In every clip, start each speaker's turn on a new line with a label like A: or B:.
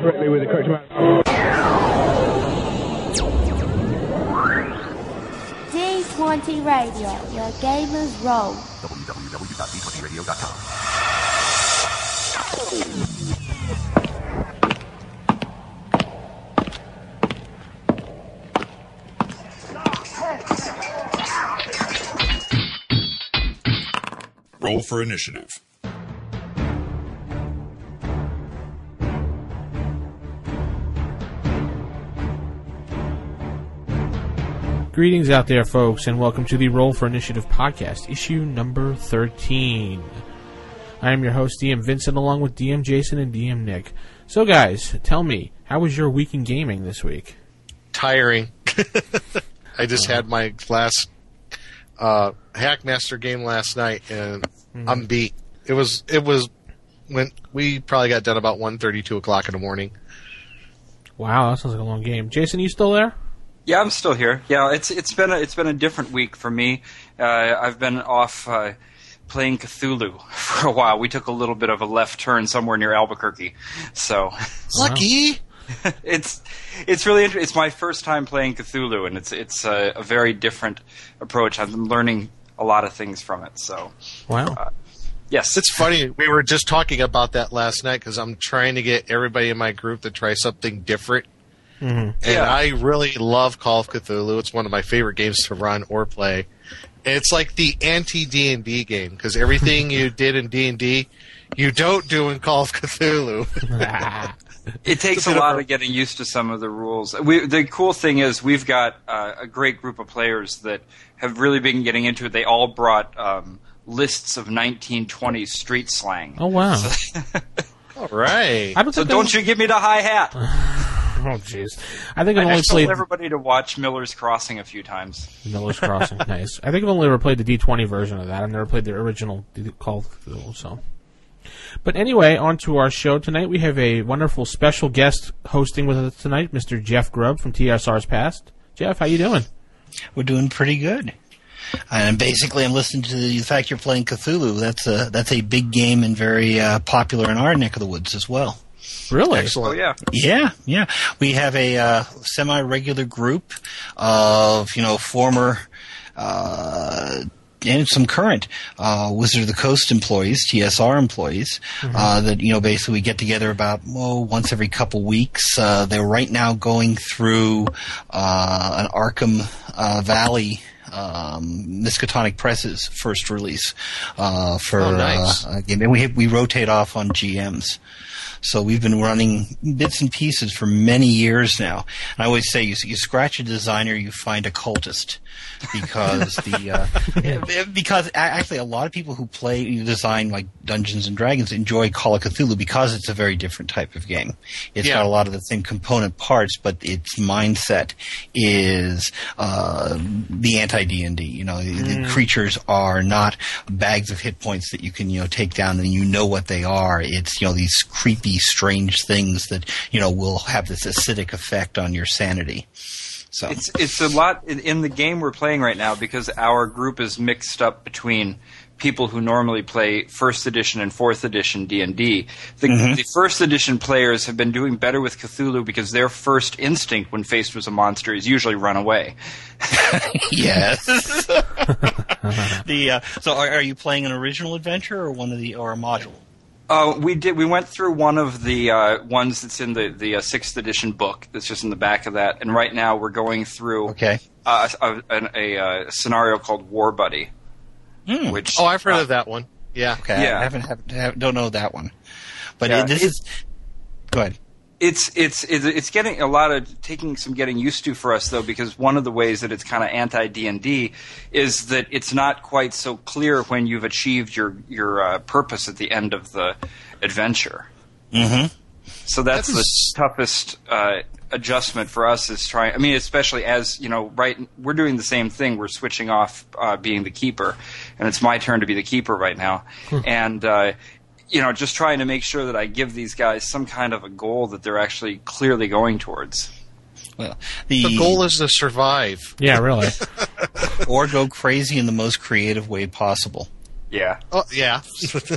A: correctly with the correct amount.
B: D20 Radio, where gamers roll.
C: www.d20radio.com.
D: Roll for initiative.
E: Greetings out there, folks, and welcome to the Roll for Initiative podcast, issue number 13. I am your host, DM Vincent, along with DM Jason and DM Nick. So, guys, tell me, how was your week in gaming this week?
F: tiring. I just had my last uh, Hackmaster game last night, and I'm beat. It was it was when we probably got done about 1.30, 2 o'clock in the morning.
E: Wow, that sounds like a long game. Jason, you still there?
G: Yeah, I'm still here. Yeah, it's it's been a, it's been a different week for me. Uh, I've been off uh, playing Cthulhu for a while. We took a little bit of a left turn somewhere near Albuquerque, so
F: Lucky.
G: it's it's really interesting. it's my first time playing Cthulhu, and it's it's a, a very different approach. I'm learning a lot of things from it. So
E: Wow.
G: yes,
F: It's funny. We were just talking about that last night because I'm trying to get everybody in my group to try something different. And
G: Yeah.
F: I really love Call of Cthulhu. It's one of my favorite games to run or play. It's like the anti D and D game because everything you did in D and D, you don't do in Call of Cthulhu.
G: It takes a lot of getting used to some of the rules. We, the cool thing is we've got uh, a great group of players that have really been getting into it. They all brought um, lists of 1920s street slang.
E: oh, wow.
F: All right.
E: I don't
G: So don't you give me the hi hat.
E: Oh, jeez. I think I've
G: I
E: only
G: just told
E: played
G: everybody to watch Miller's Crossing a few times.
E: Miller's Crossing. nice. I think I've only ever played the D20 version of that. I've never played the original D- Call of Cthulhu, so. But anyway, on to our show tonight. We have a wonderful special guest hosting with us tonight, Mr. Jeff Grubb from TSR's Past. Jeff, how you doing?
H: We're doing pretty good. And basically, I'm listening to the fact you're playing Cthulhu. That's a that's a big game and very uh, popular in our neck of the woods as well.
E: Really?
G: Oh
F: Excellent.
G: yeah,
H: Yeah, yeah. We have a uh, semi-regular group of you know former uh, and some current uh, Wizard of the Coast employees, TSR employees, uh, that you know basically we get together about well once every couple weeks. Uh, they're right now going through uh, an Arkham uh, Valley. Um, Miskatonic Press's first release uh, for
F: Oh, nice.
H: uh, a game, and we we rotate off on GMs. So we've been running bits and pieces for many years now. And I always say, you, you scratch a designer, you find a cultist, because the uh, because actually a lot of people who play you design like Dungeons and Dragons enjoy Call of Cthulhu because it's a very different type of game. It's
F: Yeah.
H: got a lot of the same component parts, but its mindset is uh, the anti D and D. You know, the- the creatures are not bags of hit points that you can you know take down and you know what they are. It's you know these creepy, strange things that you know will have this acidic effect on your sanity. So
G: it's it's a lot in, in the game we're playing right now because our group is mixed up between people who normally play first edition and fourth edition D&D. The, the first edition players have been doing better with Cthulhu because their first instinct when faced with a monster is usually run away.
H: yes. the uh, so are, are you playing an original adventure or one of the or a module?
G: Uh, we did. We went through one of the uh, ones that's in the the uh, sixth edition book. That's just in the back of that. And right now we're going through
H: Okay.
G: uh, a, a, a, uh scenario called War Buddy,
H: Hmm.
G: which
F: Oh, I've heard of that one. Yeah.
H: Okay.
G: Yeah.
H: I haven't, haven't, haven't don't know that one, but
G: Yeah,
H: it, this
G: it-
H: is. Go ahead.
G: It's it's it's getting a lot of taking some getting used to for us though because one of the ways that it's kind of anti D and D is that it's not quite so clear when you've achieved your your uh, purpose at the end of the adventure.
H: Mm-hmm.
G: So that's
F: That
G: the toughest uh, adjustment for us is trying. I mean, especially as you know, right? We're doing the same thing. We're switching off uh, being the keeper, and it's my turn to be the keeper right now. and uh, you know, just trying to make sure that I give these guys some kind of a goal that they're actually clearly going towards.
H: Well, the,
F: The goal is to survive.
E: Yeah, really.
H: or go crazy in the most creative way possible.
G: Yeah.
F: Oh yeah.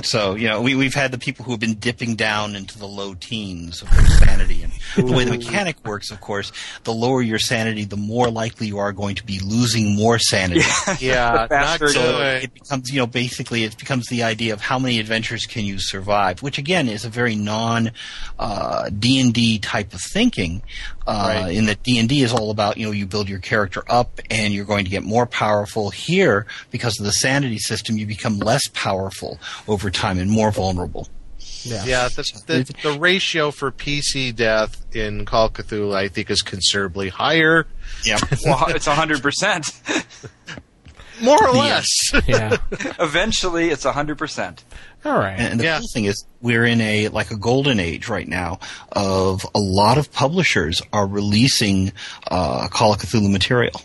H: So you know, we we've had the people who have been dipping down into the low teens of their sanity, and the way the mechanic works, of course, the lower your sanity, the more likely you are going to be losing more sanity.
F: yeah. Not
H: So
F: good.
H: it becomes, you know, basically it becomes the idea of how many adventures can you survive, which again is a very non uh, D and D type of thinking. Uh,
F: Right.
H: In that D and D is all about, you know, you build your character up and you're going to get more powerful. Here, because of the sanity system, you become less powerful over time and more vulnerable.
F: Yeah, the, the, the ratio for PC death in Call of Cthulhu, I think, is considerably higher.
H: Yeah.
G: Well, it's 100%.
F: More or
H: Yes.
F: less.
E: Yeah.
G: Eventually, it's 100%.
E: All right.
H: And the
F: Yeah.
H: cool thing is, we're in a like a golden age right now of a lot of publishers are releasing uh, Call of Cthulhu material.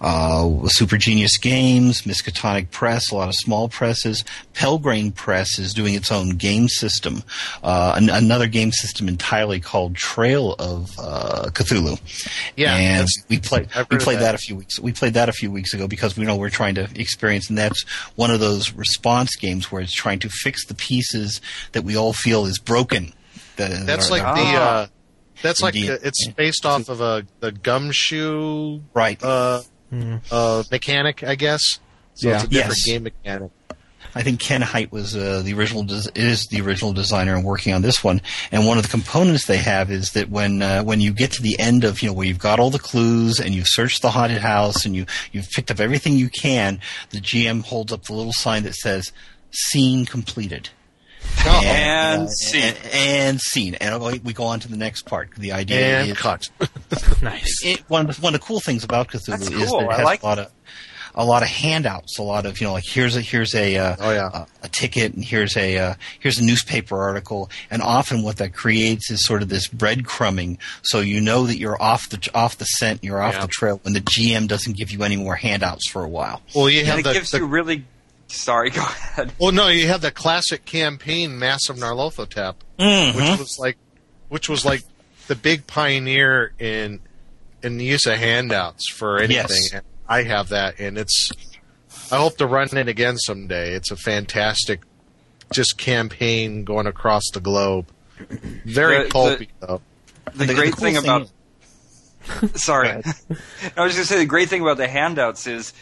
H: Uh, Super Genius Games, Miskatonic Press, a lot of small presses. Pelgrane Press is doing its own game system, uh, an- another game system entirely called Trail of uh, Cthulhu.
F: Yeah,
H: and we played we played that.
F: that.
H: a few weeks. We played that a few weeks ago because we know we're trying to experience, and that's one of those response games where it's trying to fix the pieces that we all feel is broken. that- that
F: That's
H: are-
F: like the.
H: Are-
F: that's like
H: Indeed.
F: uh, it's based off of a the gumshoe
H: right.
F: uh, uh, mechanic, I guess. So
E: Yeah.
F: it's a different
H: Yes.
F: game mechanic.
H: I think Ken Hite was uh, the original des- is the original designer and working on this one. And one of the components they have is that when uh, when you get to the end of you know where you've got all the clues and you've searched the haunted house and you you've picked up everything you can, the GM holds up the little sign that says "Scene completed."
G: And
H: uh,
G: scene.
H: and, and scene, and we go on to the next part. The idea
F: And
H: is
F: cut.
E: nice.
H: it, one of the, one of the cool things about Cthulhu
G: That's
H: is that it has
G: like
H: a lot of a lot of handouts, a lot of you know, like here's a here's a uh,
F: Oh, yeah.
H: a, a ticket, and here's a uh, here's a newspaper article, and often what that creates is sort of this breadcrumbing, so you know that you're off the off the scent, you're off
F: Yeah.
H: the trail when the GM doesn't give you any more handouts for a while.
F: Well, you
G: And
F: have
G: it gives
F: the
G: you really. Sorry, go ahead.
F: well, no, you have the classic campaign, Masks of Nyarlathotep,
H: Mm-hmm.
F: which was like, which was like the big pioneer in in the use of handouts for anything.
H: Yes.
F: And I have that, and it's. I hope to run it again someday. It's a fantastic, just campaign going across the globe. Very
G: The- the-
F: pulpy though.
G: The,
H: The-
G: great
H: the cool
G: thing
H: thing
G: about Sorry. I was going to say the great thing about the handouts is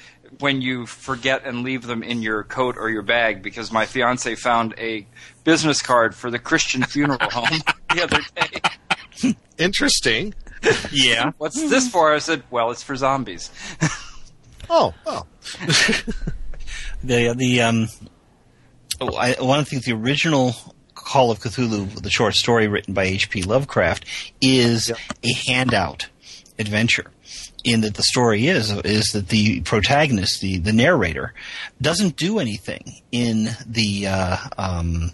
G: when you forget and leave them in your coat or your bag because my fiance found a business card for the Christian funeral home the other day.
F: Interesting.
H: yeah,
G: What's this for? I said, well, it's for zombies.
F: Oh, oh,
H: the the um, oh, I, one of the things the original Call of Cthulhu, the short story written by H.P. Lovecraft, is
F: Yep.
H: a handout adventure. In that the story is is that the protagonist, the the narrator, doesn't do anything in the uh, um,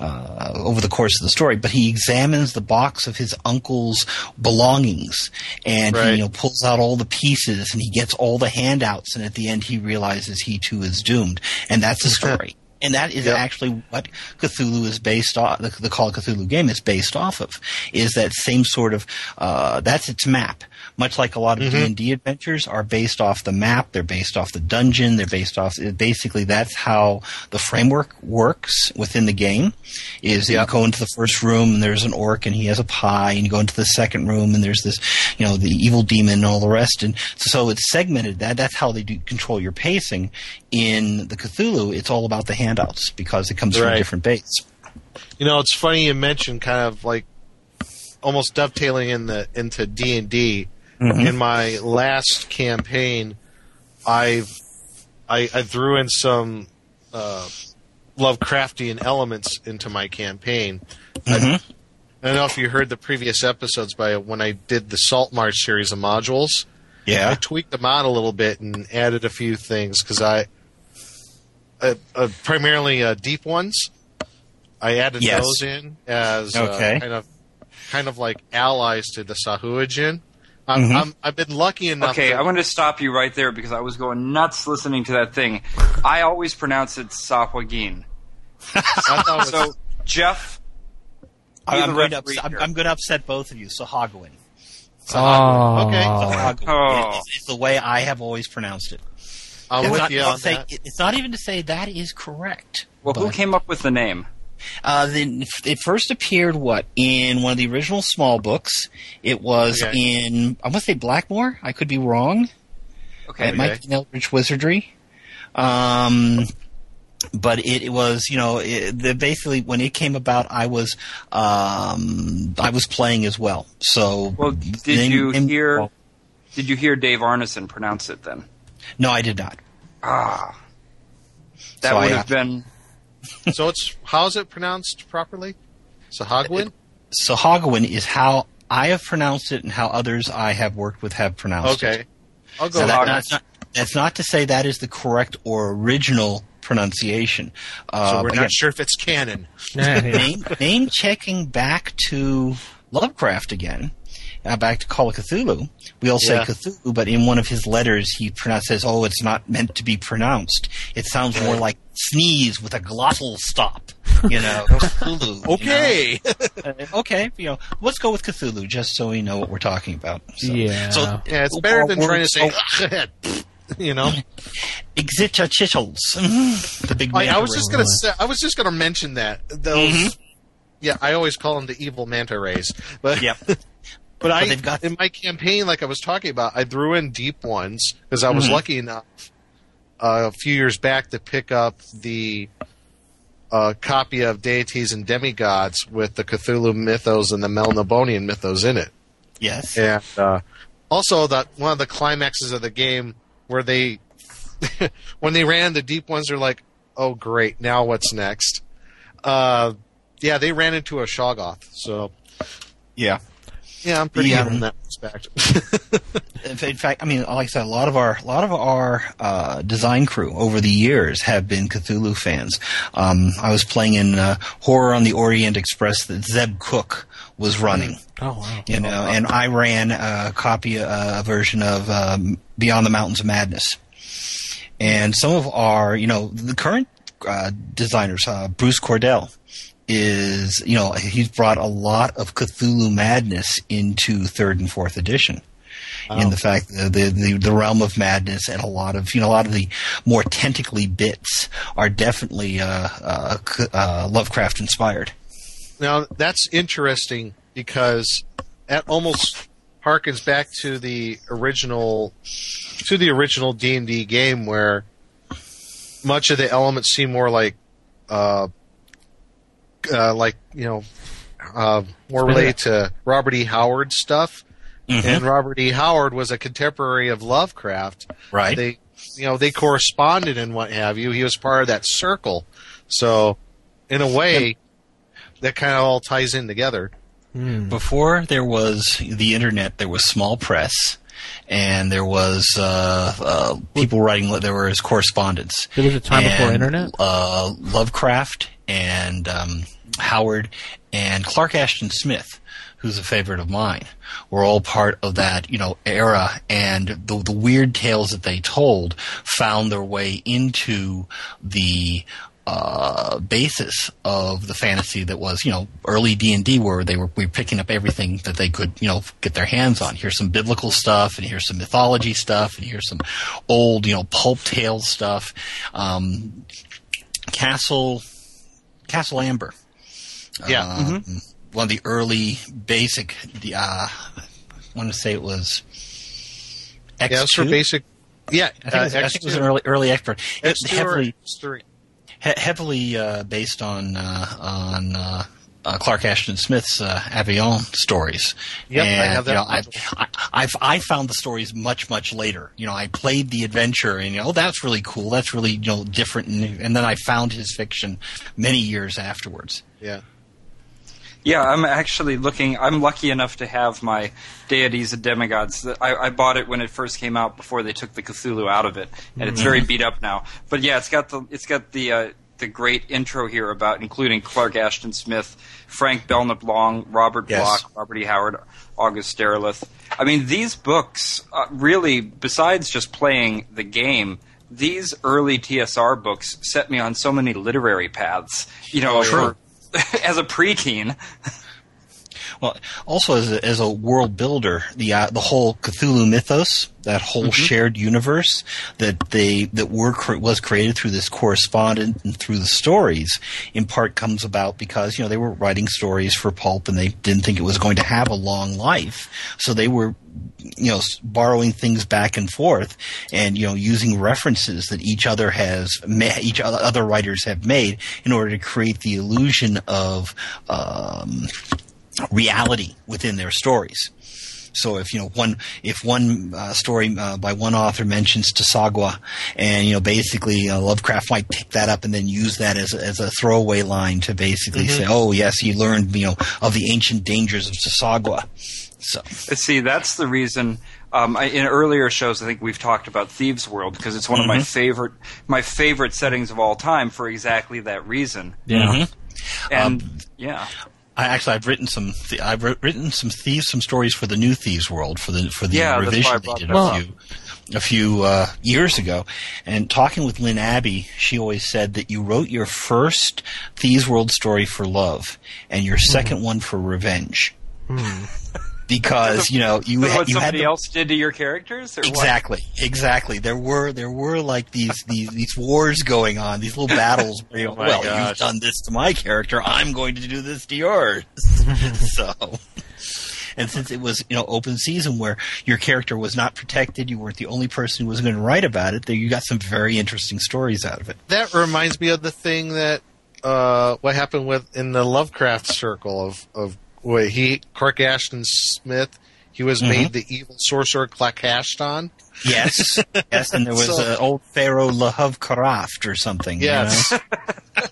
H: uh, over the course of the story, but he examines the box of his uncle's belongings and he you know pulls out all the pieces and he gets all the handouts and at the end he realizes he too is doomed. And that's the story. And that is
F: Yep.
H: actually what Cthulhu is based off the, the Call of Cthulhu game is based off of is that same sort of uh, that's its map much like a lot of mm-hmm. D&D adventures are based off the map they're based off the dungeon they're based off basically that's how the framework works within the game is that you go into the first room and there's an orc and he has a pie and you go into the second room and there's this you know the evil demon and all the rest and so it's segmented that that's how they do control your pacing. In the Cthulhu it's all about the handouts because it comes from a different base.
F: You know, it's funny you mentioned kind of like almost dovetailing in the into D and D. In my last campaign, I've I, I threw in some uh, Lovecraftian elements into my campaign. I, I don't know if you heard the previous episodes, but when I did the Saltmarsh series of modules,
H: yeah, I
F: tweaked them out a little bit and added a few things because I, uh, uh, primarily uh, deep ones, I added
H: Yes.
F: those in as
H: Okay.
F: uh, kind of kind of like allies to the Sahuagin. I'm,
H: Mhm.
F: I'm, I've been lucky enough.
G: Okay,
F: to,
G: I'm going to stop you right there because I was going nuts listening to that thing. I always pronounce it Sapwagin.
F: I thought it was-
G: So, Jeff,
H: I'm, I'm going to upset, I'm. I'm going to upset both of you Sahagwin
E: Oh,
F: Okay.
H: Sahagwin
G: Oh.
H: is, is the way I have always pronounced it
F: I'm
H: It's
F: with
H: not,
F: you on
H: say-
F: that.
H: it's not even to say that is correct.
G: Well, who came up with the name?
H: Uh, the, it first appeared what in one of the original small books. It was
F: Okay.
H: in I want to say Blackmoor. I could be wrong.
G: Okay.
H: It might be Eldritch Wizardry. Um, but it, it was, you know, it, the, basically when it came about, I was, um, I was playing as well. So,
G: Well, did
H: name-
G: you hear?
H: well,
G: Did you hear Dave Arneson pronounce it then?
H: no, I did not.
G: Ah, that
H: So I,
G: would
H: uh,
G: have been.
F: So it's how's it pronounced properly? Sahagwin?
H: So Hogwin is how I have pronounced it and how others I have worked with have pronounced it.
F: Okay. I'll go
H: So that,
F: that.
H: that's, not, that's not to say that is the correct or original pronunciation. Uh,
F: So we're not
H: yeah,
F: sure if it's canon.
E: Yeah, yeah.
H: name, name checking back to Lovecraft again, uh, back to Call of Cthulhu. We all say
F: Yeah.
H: Cthulhu, but in one of his letters, he pronounces, "Oh, it's not meant to be pronounced. It sounds more like sneeze with a glottal stop." You know, Cthulhu. you know?
F: Okay.
H: Uh, okay, you know, let's go with Cthulhu just so we know what we're talking about. So,
E: Yeah.
H: So,
F: yeah, it's better than trying to say,
H: oh,
F: you know.
H: Ixitxachitls. the big
F: I, I was just gonna say, I was just gonna mention that those. Yeah, I always call them the evil manta rays, but
H: Yep.
F: But I,
H: they've got-
F: in my campaign, like I was talking about, I threw in deep ones because I was
H: Mm-hmm.
F: lucky enough uh, a few years back to pick up the uh, copy of Deities and Demigods with the Cthulhu mythos and the Melnibonéan mythos in it.
H: Yes.
F: And uh, also, that one of the climaxes of the game where they, when they ran the deep ones, they're like, "Oh, great! Now what's next?" Uh, yeah, they ran into a Shoggoth. So
H: Yeah.
F: Yeah, I'm pretty
H: Yeah.
F: good in that respect.
H: In in fact, I mean, like I said, a lot of our a lot of our uh, design crew over the years have been Cthulhu fans. Um, I was playing in uh, Horror on the Orient Express that Zeb Cook was running.
E: oh wow.
H: You know, and I ran a copy, uh, a version of um, Beyond the Mountains of Madness. And some of our, you know, the current uh, designers, uh, Bruce Cordell, is, you know, he's brought a lot of Cthulhu madness into third and fourth edition. In the fact that the, the the realm of madness and a lot of you know a lot of the more tentacly bits are definitely uh, uh, uh, Lovecraft inspired.
F: Now that's interesting because that almost harkens back to the original to the original D and D game where much of the elements seem more like uh, uh like you know uh, more related to Robert E. Howard stuff. And Robert E. Howard was a contemporary of Lovecraft.
H: Right.
F: They you know, they corresponded and what have you. He was part of that circle. So in a way that kind of all ties in together.
H: Before there was the internet, there was small press, and there was uh, uh, people writing. There was correspondence.
E: There was a time before internet?
H: Uh, Lovecraft and um, Howard and Clark Ashton Smith, who's a favorite of mine, were all part of that you know era. And the the weird tales that they told found their way into the uh, basis of the fantasy that was, you know, early D and D, where they were, we were picking up everything that they could, you know, get their hands on. Here's some biblical stuff, and here's some mythology stuff, and here's some old, you know, pulp tale stuff. Um, Castle, Castle Amber,
F: Yeah.
H: uh, one of the early basic. The uh, I want to say it was. X2?
F: yeah, it's for basic. Yeah,
H: I think, it was, I think it was an early early expert. It's
F: X2
H: heavily
F: X3.
H: heavily uh, based on uh, on uh, Clark Ashton Smith's uh, Averoigne stories.
F: Yep, I have that
H: You know, I, I, I've, I found the stories much much later. You know, I played the adventure, and you know, that's really cool. That's really you know different, and, and then I found his fiction many years afterwards.
F: Yeah.
G: Yeah, I'm actually looking. I'm lucky enough to have my deities and demigods. I, I bought it when it first came out before they took the Cthulhu out of it, and it's very beat up now. But yeah, it's got the it's got the uh, the great intro here about including Clark Ashton Smith, Frank Belknap Long, Robert
H: Yes.
G: Bloch, Robert E. Howard, August Derleth. I mean, these books uh, really, besides just playing the game. These early TSR books set me on so many literary paths. You know, for, as a preteen.
H: Well, also as a, as a world builder, the uh, the whole Cthulhu mythos, that whole shared universe that they that were cre- was created through this correspondence and through the stories, in part comes about because you know they were writing stories for pulp and they didn't think it was going to have a long life, so they were you know borrowing things back and forth and you know using references that each other has ma- each other, other writers have made in order to create the illusion of um, reality within their stories. So if you know one, if one uh, story uh, by one author mentions Tsathoggua, and you know basically uh, Lovecraft might pick that up and then use that as a, as a throwaway line to basically say, oh yes, he learned you know of the ancient dangers of Tsathoggua. So
G: See, that's the reason. Um, I, in earlier shows, I think we've talked about Thieves' World because it's one of my favorite my favorite settings of all time for exactly that reason.
E: Yeah.
G: And yeah,
H: I actually I've written some th- I've written some thieves some stories for the new Thieves World for the for the
G: Yeah, that's why I
H: revision they did a few a few uh, years ago. And talking with Lynn Abbey, she always said that you wrote your first Thieves World story for love and your
G: Hmm.
H: second one for revenge. Because you know you had,
G: what
H: you had
G: somebody else did to your characters, or what?
H: Exactly, exactly. There were there were like these these these wars going on, these little battles. Where,
F: oh
H: well,
F: gosh.
H: you've done this to my character, I'm going to do this to yours. so, and since it was you know open season where your character was not protected, you weren't the only person who was going to write about it. There, you got some very interesting stories out of it.
F: That reminds me of the thing that uh, what happened with in the Lovecraft circle of of what he Clark Ashton Smith. He was mm-hmm. made the evil sorcerer Klarkash-Ton.
H: Yes, yes, and there was
F: So-
H: uh, old Pharaoh Lahav Karaft or something. you
F: Yes.
H: know?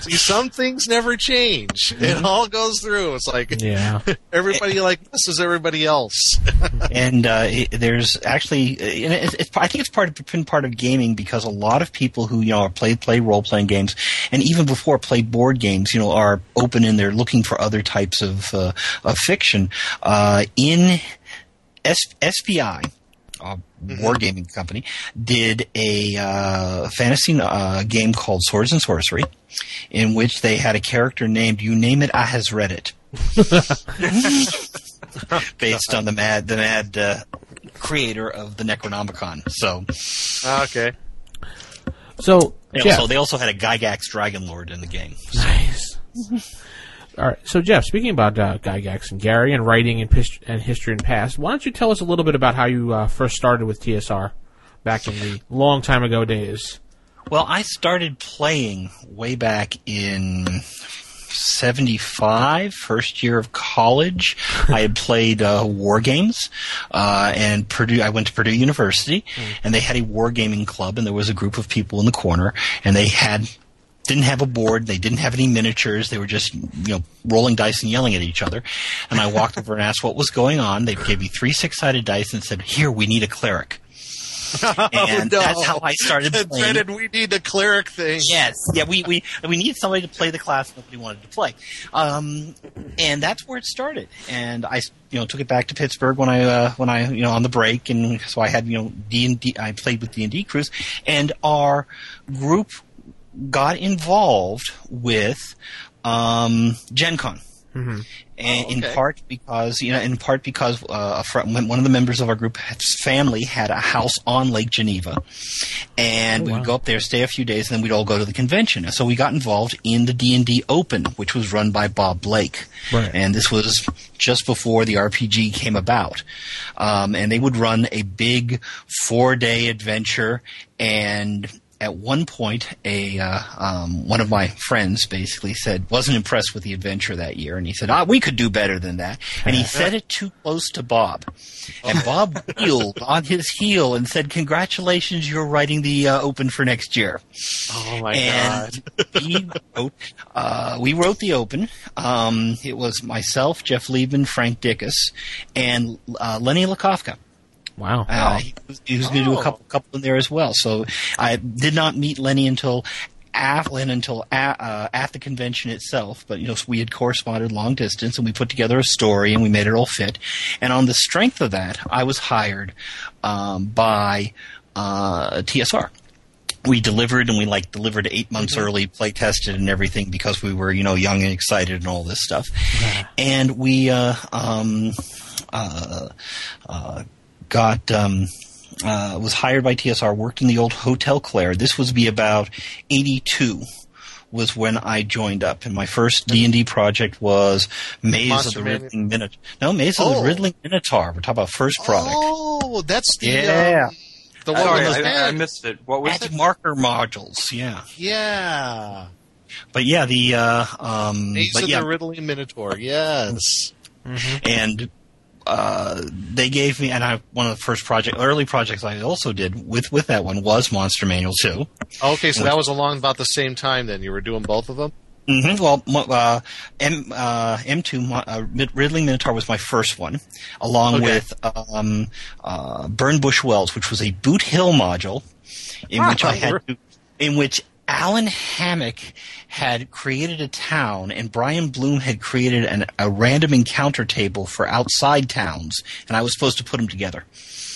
F: See, some things never change. It all goes through. It's like
E: Yeah.
F: everybody like this is everybody else.
H: and uh, it, there's actually, uh, and it's, it's, I think it's part of been part of gaming because a lot of people who you know are play play role playing games, and even before play board games, you know, are open and they're looking for other types of uh, of fiction. Uh, in S- SPI, a wargaming company, did a uh, fantasy uh, game called Swords and Sorcery, in which they had a character named You Name It, I Has Read It. based on the mad the mad uh, creator of the Necronomicon. So,
F: okay.
E: So,
H: they,
E: Jeff.
H: also, they also had a Gygax Dragon Lord in the game.
E: Nice. All right. So, Jeff, speaking about uh, Gygax and Gary and writing and, pis- and history and past, why don't you tell us a little bit about how you uh, first started with TSR back in the long time ago days?
H: Well, I started playing way back in 75, first year of college. I had played uh, war games, uh, and Purdue. I went to Purdue University, and they had a wargaming club, and there was a group of people in the corner, and they had didn't have a board. They didn't have any miniatures. They were just, you know, rolling dice and yelling at each other. And I walked over and asked what was going on. They gave me three six-sided dice and said, "Here, we need a cleric." And
F: no.
H: that's how I started
F: The
H: playing.
F: dreaded we need a cleric thing.
H: Yes, yeah, we we we needed somebody to play the class nobody wanted to play, um, and that's where it started. And I, you know, took it back to Pittsburgh when I uh, when I you know on the break, and so I had you know D and D. I played with D and D crews, and our group got involved with um, Gen Con. And in
F: okay.
H: part because you know, in part because uh, a fr- one of the members of our group, his family had a house on Lake Geneva, and we would go up there, stay a few days, and then we'd all go to the convention. And so we got involved in the D and D Open, which was run by Bob Blake,
E: Right.
H: and this was just before the RPG came about. Um, and they would run a big four-day adventure, and at one point, a uh, um, one of my friends basically said wasn't impressed with the adventure that year, and he said, "Ah, we could do better than that." And he said it too close to Bob, and Bob wheeled on his heel and said, "Congratulations, you're writing the uh, Open for next year."
F: Oh my
H: and we wrote, uh, we wrote the open. Um, it was myself, Jeff Liebman, Frank Dickus, and uh, Lenny Lakofka.
E: Wow.
H: Uh, he was, he was going to do a couple, couple in there as well. So I did not meet Lenny until at, until at, uh, at the convention itself. But you know, so we had corresponded long distance, and we put together a story, and we made it all fit. And on the strength of that, I was hired um, by uh, TSR we delivered and we like delivered eight months early, play tested and everything because we were you know young and excited and all this stuff, and we uh, um, uh, uh, got. Um, uh, was hired by TSR, worked in the old Hotel Clair. This was be about 82 was when I joined up, and my first D and D project was Maze
F: Monster
H: of the Riddling Minotaur. No, Maze of
F: Oh.
H: the Riddling Minotaur. We're talking about first product.
F: Oh, that's the
H: Yeah.
F: um, the one
G: Sorry, I, I missed it. What was
H: Magic
G: it?
H: marker modules, yeah.
F: Yeah,
H: But yeah, the uh, um,
F: Maze
H: but
F: of
H: yeah,
F: the Riddling Minotaur. Yes.
H: and uh, they gave me, and I one of the first project, early projects I also did with with that one was Monster Manual two.
F: Okay, so that was along about the same time. Then you were doing both of them.
H: Mm-hmm. Well, uh, M uh, M2 Mo- uh, Riddling Minotaur was my first one, along
F: Okay.
H: with um, uh, Burn Bush Wells, which was a Boot Hill module, in which I had to, in which Allen Hammack had created a town, and Brian Blume had created an, a random encounter table for outside towns, and I was supposed to put them together.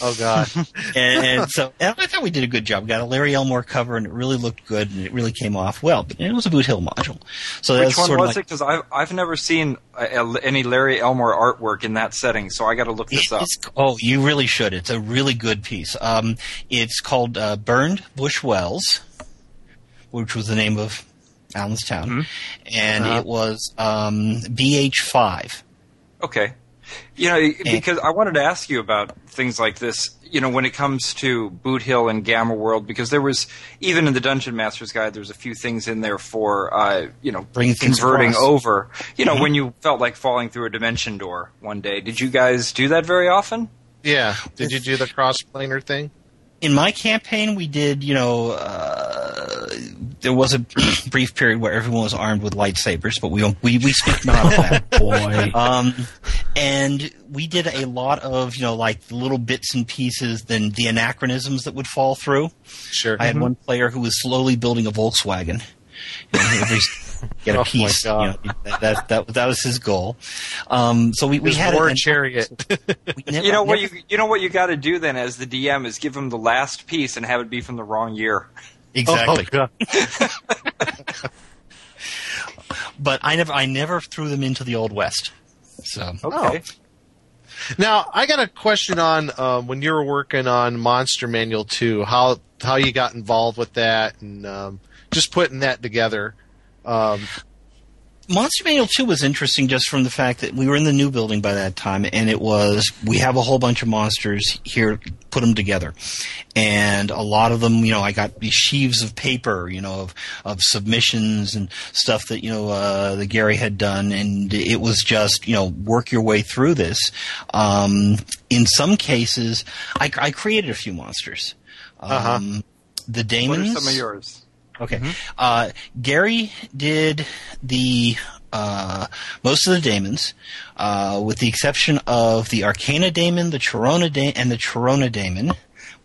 F: Oh God.
H: and, and so and I thought we did a good job. We got a Larry Elmore cover, and it really looked good, and it really came off well. But it was a Boot Hill module, so
G: Which
H: that's
G: one
H: sort
G: was
H: of
G: it? Because I've I've never seen uh, any Larry Elmore artwork in that setting, so I got to look this up.
H: Oh, you really should. It's a really good piece. Um, it's called uh, Burned Bush Wells, which was the name of Allen's town,
G: Mm-hmm.
H: and
G: Uh-huh.
H: it was um, BH5.
G: Okay. You know, because I wanted to ask you about things like this, you know, when it comes to Boot Hill and Gamma World, because there was, even in the Dungeon Master's Guide, there's a few things in there for, uh, you know,
H: Bringing things
G: converting.
H: Mm-hmm.
G: over. You know, when you felt like falling through a dimension door one day. Did you guys do that very often?
F: yeah. Did you do the cross planar thing?
H: In my campaign, we did, you know, uh, there was a brief period where everyone was armed with lightsabers, but we don't, we, we speak not of that.
E: Boy.
H: Um, and we did a lot of, you know, like little bits and pieces, then the anachronisms that would fall through.
F: Sure.
H: I had one player who was slowly building a Volkswagen. And every, get
F: Oh,
H: a
F: my
H: piece. You know, that, that, that, that was his goal. Um, so we, we
F: His
H: had
F: war
H: an-
F: chariot.
H: we never-
G: You know what you
H: never-
G: you know what you got to do then as the DM is give him the last piece and have it be from the wrong year.
H: exactly.
F: Oh, God.
H: but I never I never threw them into the old west. So
G: Okay.
F: Now I got a question on um, when you were working on Monster Manual 2, how how you got involved with that, and um, just putting that together. Um,
H: Monster Manual 2 was interesting just from the fact that we were in the new building by that time, and it was, we have a whole bunch of monsters here, put them together. And a lot of them, you know, I got these sheaves of paper, you know, of, of submissions and stuff that, you know, uh, that Gary had done, and it was just, you know, work your way through this. Um, in some cases, I, I created a few monsters. Um,
F: Uh-huh.
H: The
G: What are some of yours?
H: Okay. Uh, Gary did the uh, most of the daemons, uh, with the exception of the Arcana daemon, the Charona da- and the Charona daemon,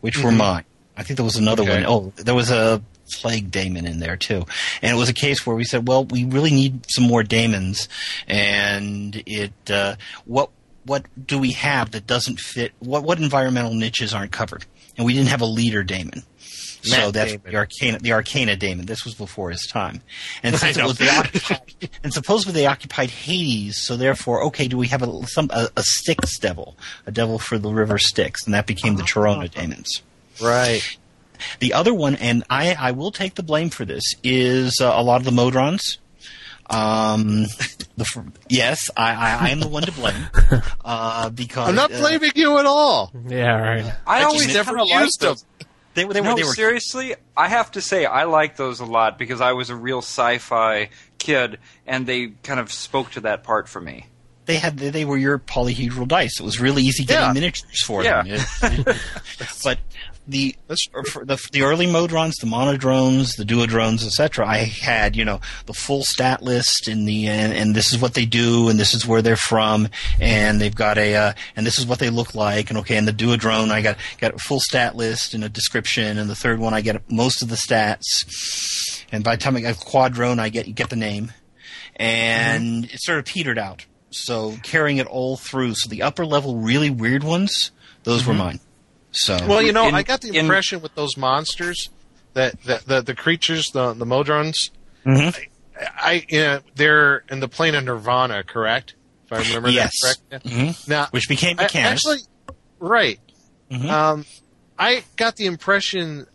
H: which were mine. I think there was another
F: Okay.
H: one. Oh, there was a plague daemon in there too, and it was a case where we said, well, we really need some more daemons, and it uh, what what do we have that doesn't fit? What what environmental niches aren't covered? And we didn't have a leader daemon. So that's
F: Damon.
H: the Arcana, the Arcana Daemon. This was before his time, and since it was they occupied, and supposedly they occupied Hades, so therefore, okay, do we have a some a, a Styx devil, a devil for the river Styx, and that became the Charona Daemons.
F: right.
H: The other one, and I I will take the blame for this, is uh, a lot of the Modrons. Um, the yes, I, I I am the one to blame, uh, because
F: I'm not
H: uh,
F: blaming you at all.
E: Yeah, right.
G: I,
F: I
G: always
F: never
G: kinda
F: used them.
G: Those.
H: they were they
G: no,
H: they were
G: seriously, I have to say I like those a lot because I was a real sci-fi kid, and they kind of spoke to that part for me.
H: they had they were your polyhedral dice. It was really easy getting
G: Yeah.
H: miniatures for
G: Yeah.
H: them. It- but the
F: That's true.
H: for the the early modrons, the monodrones, the duodrones, etc. I had you know the full stat list and the and, and this is what they do and this is where they're from and they've got a uh, and this is what they look like and okay and the duodrone I got got a full stat list and a description and the third one I get most of the stats and by the time I got quadrone I get get the name and it sort of petered out. So carrying it all through. So the upper level, really weird ones, those were mine. So
F: Well, you know,
G: In-
F: I got the
G: in-
F: impression with those monsters that, that the the creatures, the the Modrons,
H: Mhm.
F: I you know they're in the plane of Nirvana, correct? If I remember
H: Yes.
F: that correct.
H: Mhm.
F: Now,
H: Which became
F: I-
H: Mechanus.
F: actually, right.
H: Mhm.
F: Um, I got the impression,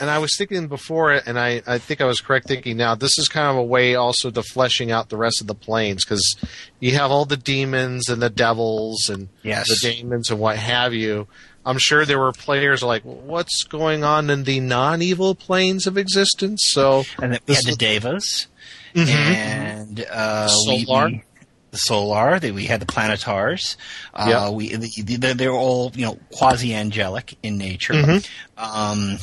F: and I was thinking before, it, and I, I think I was correct thinking now. This is kind of a way also to fleshing out the rest of the planes because you have all the demons and the devils and
H: Yes.
F: the demons and what have you. I'm sure there were players like, what's going on in the non-evil planes of existence? So
H: and then we had the Devas,
F: Mhm.
H: and uh,
F: Solar.
H: we- the Solar. That we had the Planetars. Uh,
F: Yeah.
H: we the, they're, they're all you know quasi angelic in nature.
F: Mhm.
H: Um,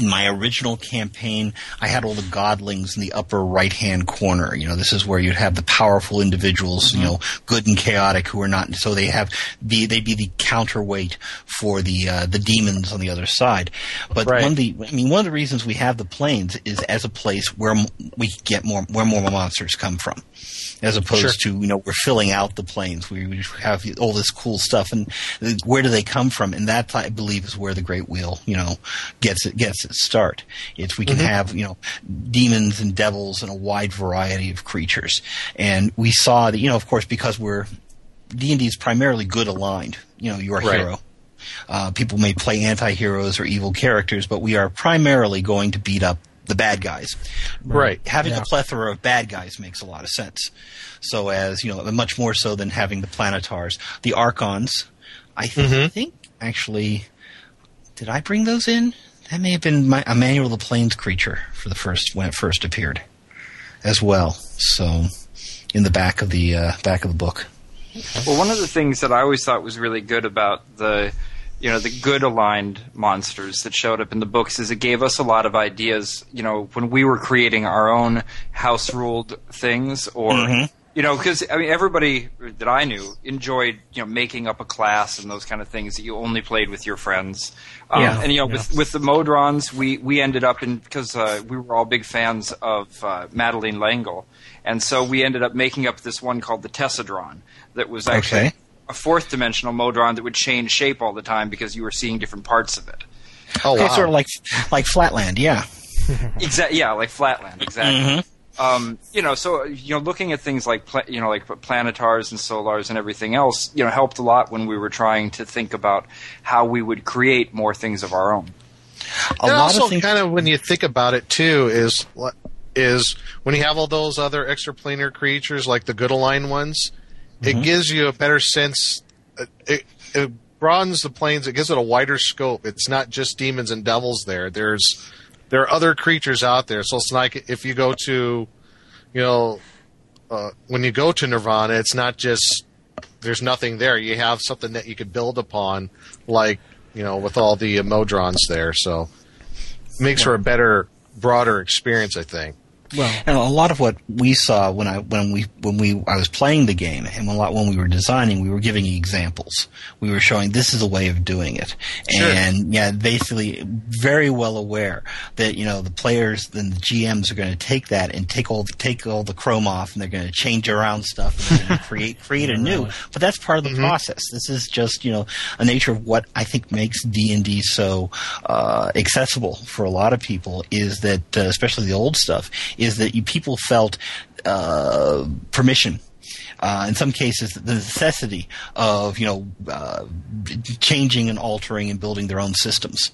H: in my original campaign, I had all the godlings in the upper right hand corner. You know, this is where you'd have the powerful individuals, you know, good and chaotic who are not, so they have be, they'd be the counterweight for the, uh, the demons on the other side. But
F: Right.
H: one of the, I mean, one of the reasons we have the planes is as a place where we get more, where more monsters come from. As opposed
F: Sure.
H: to, you know, we're filling out the planes. We, we have all this cool stuff and uh, where do they come from? And that, I believe, is where the Great Wheel, you know, gets it, gets its start. It's, we can have, you know, demons and devils and a wide variety of creatures. And we saw that, you know, of course, because we're, D&D is primarily good aligned. You know, you're a
F: Right.
H: hero. Uh, people may play anti-heroes or evil characters, but we are primarily going to beat up the bad guys.
F: Right.
H: Having
E: Yeah.
H: a plethora of bad guys makes a lot of sense. So as, you know, much more so than having the planetars. The Archons, I th-
F: Mhm.
H: think actually, did I bring those in? That may have been my, a Manual the Planes creature for the first, when it first appeared as well. So, in the back of the, uh, back of the book.
G: Well, one of the things that I always thought was really good about the, you know, the good aligned monsters that showed up in the books is it gave us a lot of ideas. You know, when we were creating our own house ruled things, or
H: Mhm.
G: You know, because I mean, everybody that I knew enjoyed you know making up a class and those kind of things that you only played with your friends. Um,
H: Yeah.
G: and you know, with with the Modrons, we we ended up in because uh, we were all big fans of uh, Madeleine L'Engle, and so we ended up making up this one called the Tessadron that was actually
H: Okay.
G: a fourth dimensional Modron that would change shape all the time because you were seeing different parts of it.
F: oh
H: Okay,
F: wow,
H: sort of like, like Flatland, yeah.
G: Exactly. Yeah, like Flatland. Exactly.
H: Mhm.
G: Um, you know, so you know, looking at things like pla- you know, like planetars and solars and everything else, you know, helped a lot when we were trying to think about how we would create more things of our own.
H: A
F: and
H: lot
F: also
H: of things.
F: kind of when you think about it too is is when you have all those other extraplanar creatures like the good aligned ones,
H: Mm-hmm.
F: it gives you a better sense. It, it, it broadens the planes. It gives it a wider scope. It's not just demons and devils there. There's there are other creatures out there. So it's like if you go to, you know, uh, when you go to Nirvana, it's not just there's nothing there. You have something that you could build upon, like you know, with all the Modrons there. So it makes for a better, broader experience, I think.
E: Well,
H: And a lot of what we saw when I when we when we I was playing the game and a lot when we were designing, we were giving examples. We were showing this is a way of doing it,
F: Sure.
H: and yeah, basically very well aware that you know the players and the GMs are going to take that and take all the, take all the chrome off and they're going to change around stuff and they're going to create create a new. But that's part of the process. This is just you know a nature of what I think makes D and D so uh, accessible for a lot of people is that uh, especially the old stuff is that you people felt uh, permission. Uh, in some cases, the necessity of you know uh, changing and altering and building their own systems.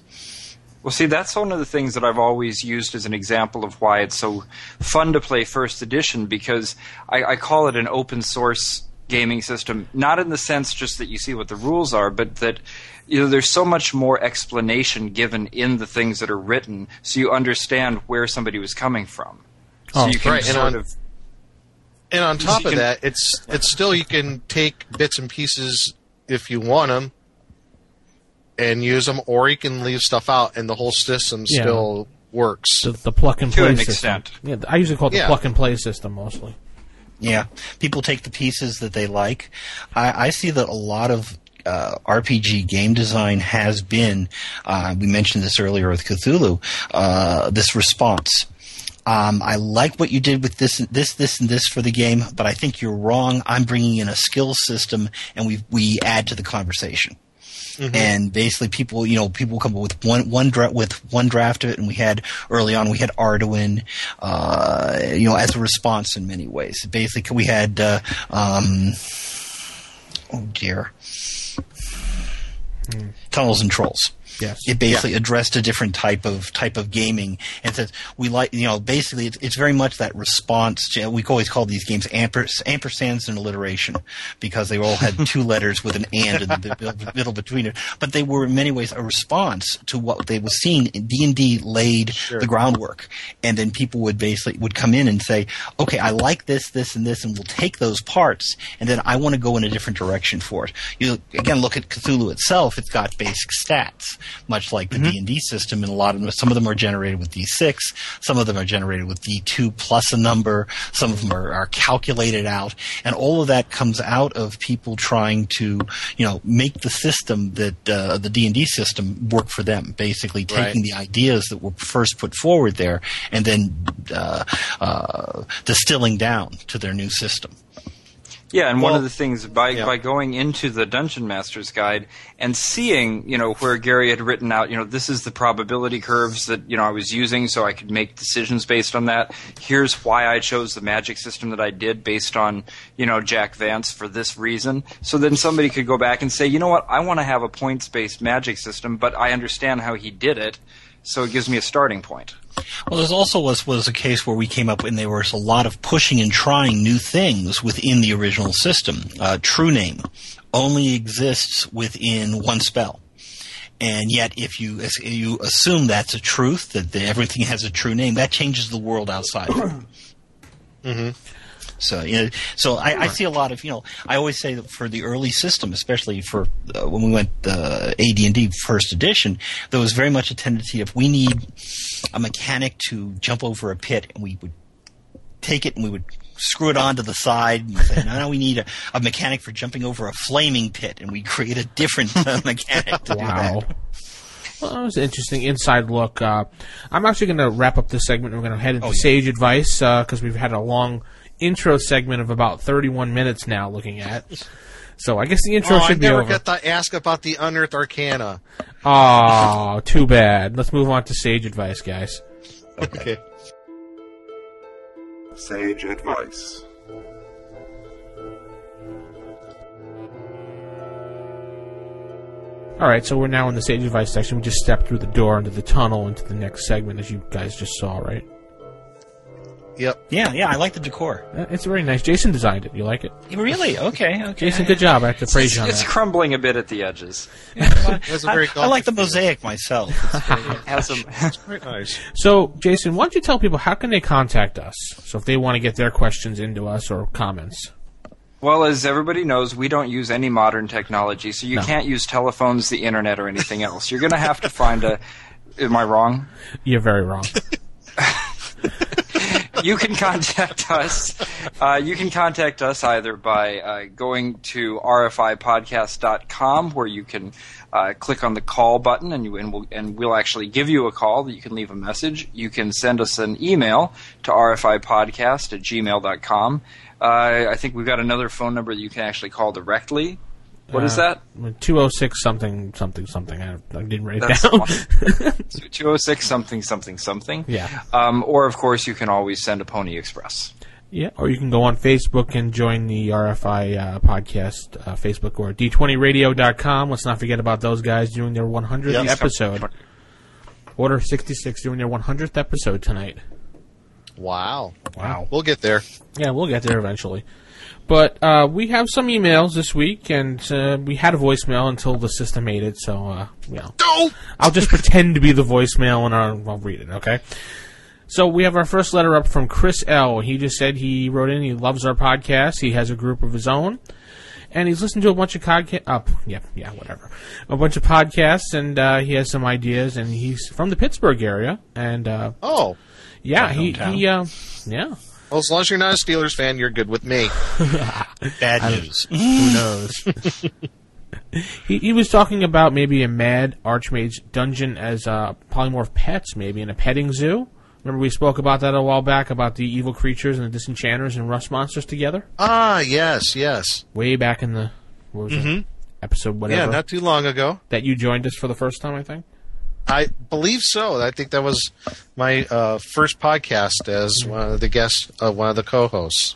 G: Well, see, that's one of the things that I've always used as an example of why it's so fun to play First Edition because I, I call it an open source gaming system, not in the sense just that you see what the rules are, but that you know there's so much more explanation given in the things that are written, so you understand where somebody was coming from. So
E: Oh,
G: you can
F: right, and on-
G: of
F: And on top of
G: can-
F: that, it's it's still you can take bits and pieces if you want them and use them, or you can leave stuff out, and the whole system
E: Yeah.
F: still works.
E: the, the pluck and
G: To
E: play
G: an
E: system.
G: extent.
E: Yeah, I usually call it the
F: Yeah.
E: pluck and play system mostly.
H: Yeah, people take the pieces that they like. I, I see that a lot of uh, RPG game design has been. Uh, we mentioned this earlier with Cthulhu. Uh, this response. Um, I like what you did with this, this, this, and this for the game, but I think you're wrong. I'm bringing in a skill system, and we we add to the conversation. and basically people, you know, people come up with one one dra- with one draft of it, and we had early on we had Arduin, uh, you know, as a response in many ways. Basically, we had uh, um, oh dear, Tunnels and Trolls.
E: Yes.
H: It basically addressed a different type of type of gaming, and says we like you know basically it's, it's very much that response. To, we always call these games ampers, ampersands and alliteration because they all had two letters with an and in the middle between it. But they were in many ways a response to what they were seeing. D and D laid the groundwork, and then people would basically would come in and say, okay, I like this, this, and this, and we'll take those parts, and then I want to go in a different direction for it. You again look at Cthulhu itself; it's got basic stats, much like the D and D system, and a lot of them, some of them are generated with D6, some of them are generated with D2 plus a number, some of them are, are calculated out, and all of that comes out of people trying to, you know, make the system that uh, the D and D system work for them. Basically, taking
F: Right.
H: the ideas that were first put forward there, and then uh, uh, distilling down to their new system.
G: Yeah, and one of the things by
F: yeah.
G: by going into the Dungeon Master's Guide and seeing, you know, where Gary had written out, you know, this is the probability curves that you know I was using, so I could make decisions based on that. Here's why I chose the magic system that I did based on, you know, Jack Vance for this reason. So then somebody could go back and say, you know what, I want to have a points based magic system, but I understand how he did it, so it gives me a starting point.
H: Well, there's also was was a case where we came up and there was a lot of pushing and trying new things within the original system. Uh, True Name only exists within one spell. And yet, if you as- you assume that's a truth, that everything has a true name, that changes the world outside. So you know, so I, I see a lot of you know. I always say that for the early system, especially for uh, when we went uh, AD and D first edition, there was very much a tendency of we need a mechanic to jump over a pit, and we would take it and we would screw it onto the side and say, no, no, we need a, a mechanic for jumping over a flaming pit, and we create a different uh, mechanic to do
E: Wow.
H: that.
E: Well, that was an interesting inside look. Uh, I'm actually going to wrap up this segment. And we're going to head into
H: Oh, yeah.
E: sage advice because we've had a long intro segment of about 31 minutes now looking at. So I guess the intro
F: Oh, I
E: should be
F: never
E: over.
F: got to ask about the Unearthed Arcana.
E: Oh, too bad. Let's move on to sage advice, guys.
F: Okay.
D: Sage advice.
E: All right, so we're now in the sage advice section. We just stepped through the door into the tunnel into the next segment, as you guys just saw, right?
F: Yep.
H: Yeah, yeah, I like the decor.
E: Uh, It's very nice. Jason designed it. You like it?
H: Really? Okay, okay.
E: Jason, good job. I have to praise you on
G: It's
E: that.
G: crumbling a bit at the edges.
F: That's a very
H: I, I like the mosaic myself.
G: Has some
F: Very nice.
E: So, Jason, why don't you tell people how can they contact us? So, if they want to get their questions into us or comments.
G: Well, as everybody knows, we don't use any modern technology, so you
E: No.
G: can't use telephones, the internet, or anything else. You're going to have to find a. Am I wrong?
E: You're very wrong.
G: You can contact us. Uh, you can contact us either by uh, going to rfipodcast.com, where you can uh, click on the call button, and, you, and, we'll, and we'll actually give you a call. That you can leave a message. You can send us an email to rfipodcast at gmail.com. Uh, I think we've got another phone number that you can actually call directly. What is
E: Uh,
G: that?
E: 206 something, something, something. I, I didn't write it
G: That's
E: down.
G: 206 something something something.
E: Yeah.
G: Um, or of course you can always send a Pony Express.
E: yeah, or you can go on Facebook and join the RFI uh, podcast uh, Facebook or d20radio.com. Let's not forget about those guys doing their 100th
F: Yep.
E: episode. Order 66 doing their 100th episode tonight.
F: Wow.
E: Wow.
F: We'll get there.
E: Yeah, we'll get there eventually. But uh, we have some emails this week, and uh, we had a voicemail until the system ate it. So, uh, you know, I'll just pretend to be the voicemail, and I'll, I'll read it. Okay. So we have our first letter up from Chris L. He just said he wrote in. He loves our podcast. He has a group of his own, and he's listened to a bunch of podcasts. Up, yeah, yeah, whatever. A bunch of podcasts, and uh, he has some ideas. And he's from the Pittsburgh area, and uh,
F: Oh.
E: yeah, he
H: hometown.
E: he uh, yeah.
F: Well, as long as you're not a Steelers fan, you're good with me.
H: Bad news.
E: Who knows? he, he was talking about maybe a mad archmage dungeon as uh, polymorph pets, maybe in a petting zoo. Remember we spoke about that a while back about the evil creatures and the disenchanters and rust monsters together,
F: Ah, yes, yes.
E: way back in the what was it? episode whatever
F: Yeah, not too long ago.
E: that you joined us for the first time. I think.
F: I believe so. I think that was my uh, first podcast as one of the guests, uh, one of the co-hosts.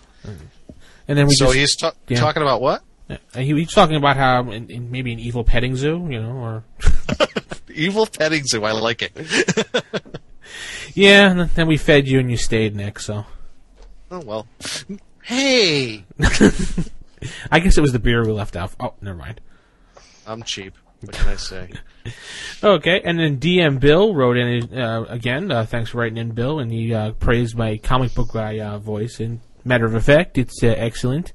E: And then we
F: so
E: just
F: he's ta-
E: yeah.
F: talking about what?
E: uh, he, he's talking about how in, in maybe an evil petting zoo, you know, or
F: Evil petting zoo. I like it.
E: yeah. And then we fed you and you stayed, Nick. So
F: oh well. Hey,
E: I guess it was the beer we left out. Oh, never mind.
F: I'm cheap. What can I say?
E: Okay, and then DM Bill wrote in uh, again. Uh, thanks for writing in, Bill, and he uh, praised my comic book guy uh, voice. In matter of fact, it's uh, excellent.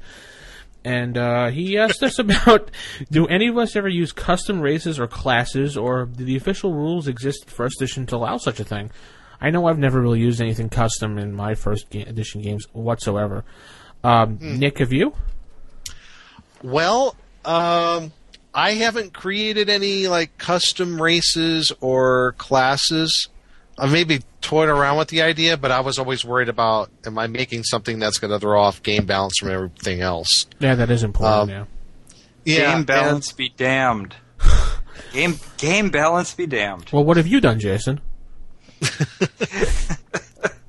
E: And uh, he asked us about: Do any of us ever use custom races or classes, or do the official rules exist in first edition to allow such a thing? I know I've never really used anything custom in my first ga- edition games whatsoever. Um, Nick, have you?
F: Well, um, I haven't created any like custom races or classes. I maybe toyed around with the idea, but I was always worried about am I making something that's going to throw off game balance from everything else.
E: Yeah, that is important.
F: Um,
E: yeah.
F: Yeah,
G: game balance be damned. game game balance be damned.
E: Well, what have you done, Jason?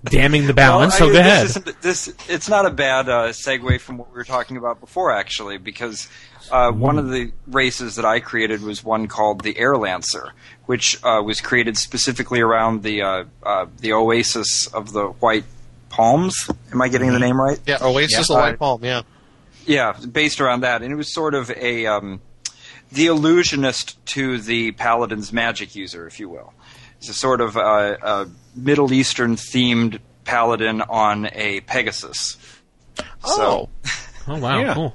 E: Damning the balance.
G: Well,
E: so go ahead.
G: This, isn't- this it's not a bad uh, segue from what we were talking about before, actually, because uh, one of the races that I created was one called the Air Lancer, which uh, was created specifically around the uh, uh, the oasis of the White Palms. Am I getting the name right?
F: Yeah, Oasis
G: Yeah.
F: of White Palm. Yeah.
G: Yeah, based around that, and it was sort of a um, the illusionist to the paladin's magic user, if you will. It's a sort of uh, a Middle Eastern themed paladin on a Pegasus.
F: Oh,
E: Oh wow,
F: Yeah.
E: cool.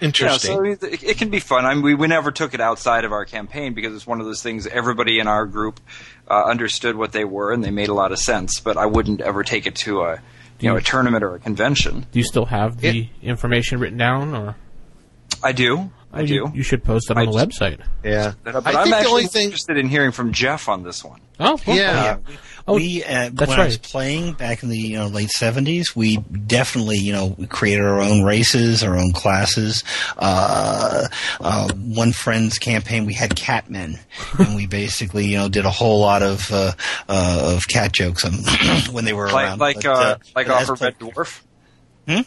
G: Yeah,
F: interesting.
G: so it, it can be fun. I mean, we, we never took it outside of our campaign because it's one of those things. Everybody in our group uh, understood what they were, and they made a lot of sense. But I wouldn't ever take it to a you know a tournament or a convention.
E: Do you still have the information written down, or
G: I do, I
E: you,
G: do.
E: You should post it on
G: I
E: the
G: just-
E: website.
F: yeah,
G: But, but
F: I
G: I'm
F: think the
G: actually
F: only thing.
G: interested in hearing from Jeff on this one.
E: Oh, well,
F: Yeah.
E: Oh,
H: we uh,
E: that's
H: when I was playing back in the you know, late seventies, we definitely you know we created our own races, our own classes. Uh, uh, one friend's campaign, we had catmen, and we basically you know did a whole lot of uh, uh, of cat jokes when they were
G: Like
H: around.
G: like
H: But,
G: uh, like
H: but
G: off
H: as
G: of Red Dwarf. Hmm?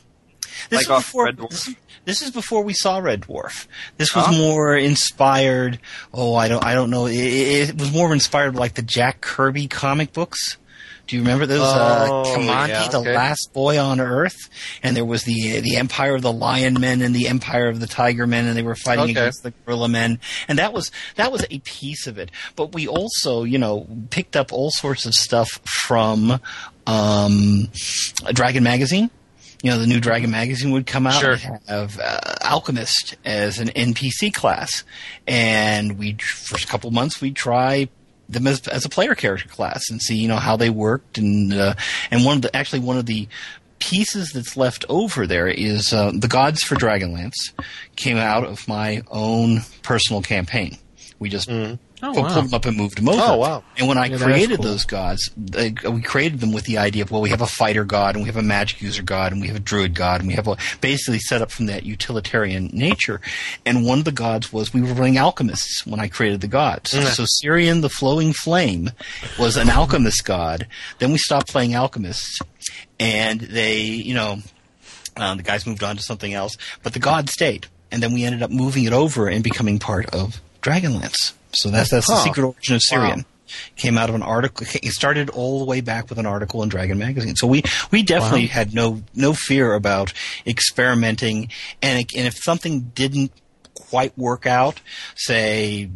H: This
G: like off
H: before,
G: Red Dwarf?
H: This, this is before we saw Red Dwarf. This was
G: Huh?
H: more inspired. Oh, I don't, I don't know. It, it, was more inspired like the Jack Kirby comic books. Do you remember those? uh,
F: Oh,
H: Kamandi,
F: yeah,
H: the last boy on Earth, and there was the the Empire of the Lion Men and the Empire of the Tiger Men, and they were fighting
F: Okay.
H: against the Gorilla Men, and that was that was a piece of it. But we also, you know, picked up all sorts of stuff from um, Dragon Magazine. You know, the new Dragon magazine would come out
F: Sure.
H: and have uh, Alchemist as an NPC class, and we for a couple months we'd try them as, as a player character class and see you know how they worked and uh, and one of the actually one of the pieces that's left over there is uh, the gods for Dragonlance came out of my own personal campaign. We just
E: Oh,
H: pulled
E: wow.
H: them up and moved them over.
F: Oh, wow.
H: And when I
E: Yeah,
H: created
E: cool.
H: those gods, they, we created them with the idea of well, we have a fighter god, and we have a magic user god, and we have a druid god, and we have a basically set up from that utilitarian nature. And one of the gods was we were running alchemists when I created the gods. So Sirrion, the flowing flame, was an alchemist god. Then we stopped playing alchemists, and they, you know, uh, the guys moved on to something else, but the god stayed, and then we ended up moving it over and becoming part of Dragonlance. So that's that's the secret origin of Sirrion. Came out of an article. It started all the way back with an article in Dragon magazine. So we we definitely
E: Wow.
H: had no no fear about experimenting, and it- and if something didn't quite work out, say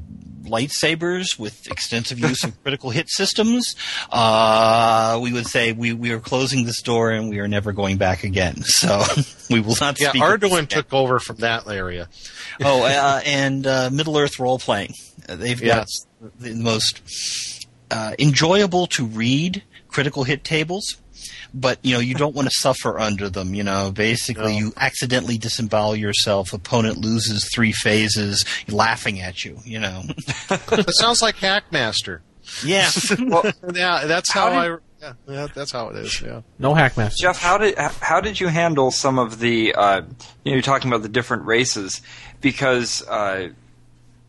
H: lightsabers with extensive use of critical hit systems, uh, we would say we, we are closing this door and we are never going back again. So we will not
F: Yeah,
H: speak
F: Arduin took over from that area.
H: Oh, uh, and uh, Middle Earth role playing. Uh, they've
F: Yes.
H: got the most uh, enjoyable to read critical hit tables. But you know you don't want to suffer under them. You know, basically
F: No.
H: you accidentally disembowel yourself. Opponent loses three phases, laughing at you. You know.
F: It sounds like Hackmaster.
H: yeah.
G: Well,
F: Yeah, that's how,
G: How
F: I. Yeah, yeah, that's how it is. Yeah.
E: No Hackmaster.
G: Jeff, how did how did you handle some of the uh, you know you're talking about the different races because uh,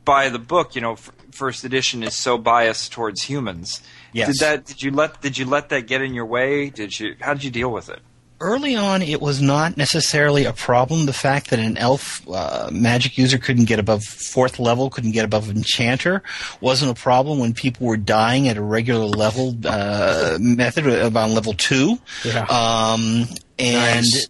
G: by the book you know f- first edition is so biased towards humans.
H: Yes.
G: Did that did you let did you let that get in your way? Did you how did you deal with it?
H: early on, it was not necessarily a problem. The fact that an elf uh, magic user couldn't get above fourth level, couldn't get above enchanter, wasn't a problem when people were dying at a regular level uh, method about level two.
E: Yeah.
H: Um, and
F: Nice.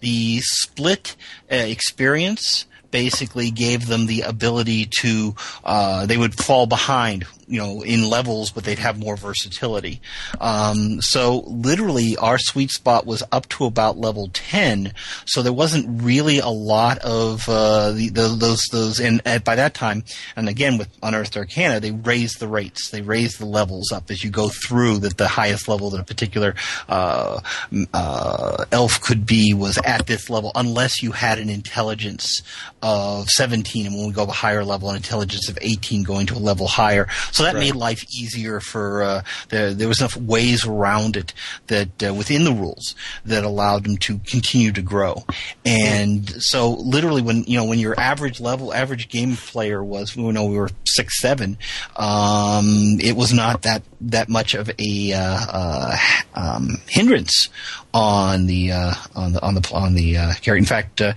H: the split uh, experience basically gave them the ability to uh, they would fall behind you know in levels but they'd have more versatility. Um, so literally our sweet spot was up to about level 10 so there wasn't really a lot of uh, the, the, those those and, and by that time and again with unearthed arcana they raised the rates. They raised the levels up as you go through that the highest level that a particular uh, uh, elf could be was at this level unless you had an intelligence of 17 and when we go to a higher level an intelligence of 18 going to a level higher so that made life easier for uh, there, there was enough ways around it that uh, within the rules that allowed them to continue to grow and so literally when you know when your average level average game player was you know we were six seven um, it was not that that much of a uh, uh, um, hindrance on the uh, on the on the on the uh, character. In fact, uh,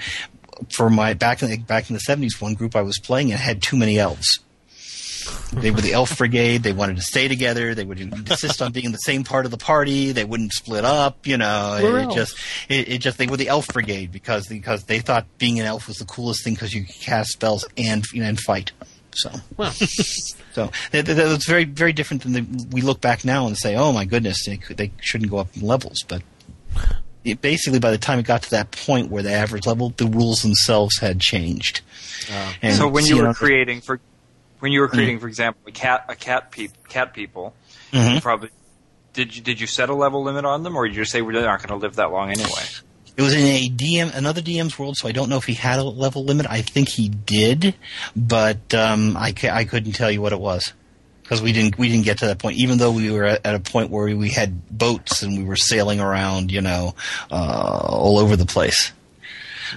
H: for my back in the, back in the seventies, one group I was playing it had too many elves. They were the elf brigade. They wanted to stay together. They would insist on being in the same part of the party. They wouldn't split up. You know,
E: We're
H: it,
E: elves.
H: just it, it just they were the elf brigade because because they thought being an elf was the coolest thing because you could cast spells and you know, and fight. So
E: Well,
H: so that, that, that's very very different than the, we look back now and say, oh my goodness, they they shouldn't go up in levels, but. It, basically, by the time it got to that point where the average level, the rules themselves had changed. And,
G: so when
H: so,
G: you were
H: know,
G: creating for when you were creating, for example, a cat a cat peop, cat people,
H: Mhm.
G: you probably did you did you set a level limit on them, or did you just say we're not going to live that long anyway?
H: It was in a DM, another DM's world, so I don't know if he had a level limit. I think he did, but um, I, ca- I couldn't tell you what it was because we didn't we didn't get to that point. Even though we were at, at a point where we had boats and we were sailing around, you know, uh, all over the place.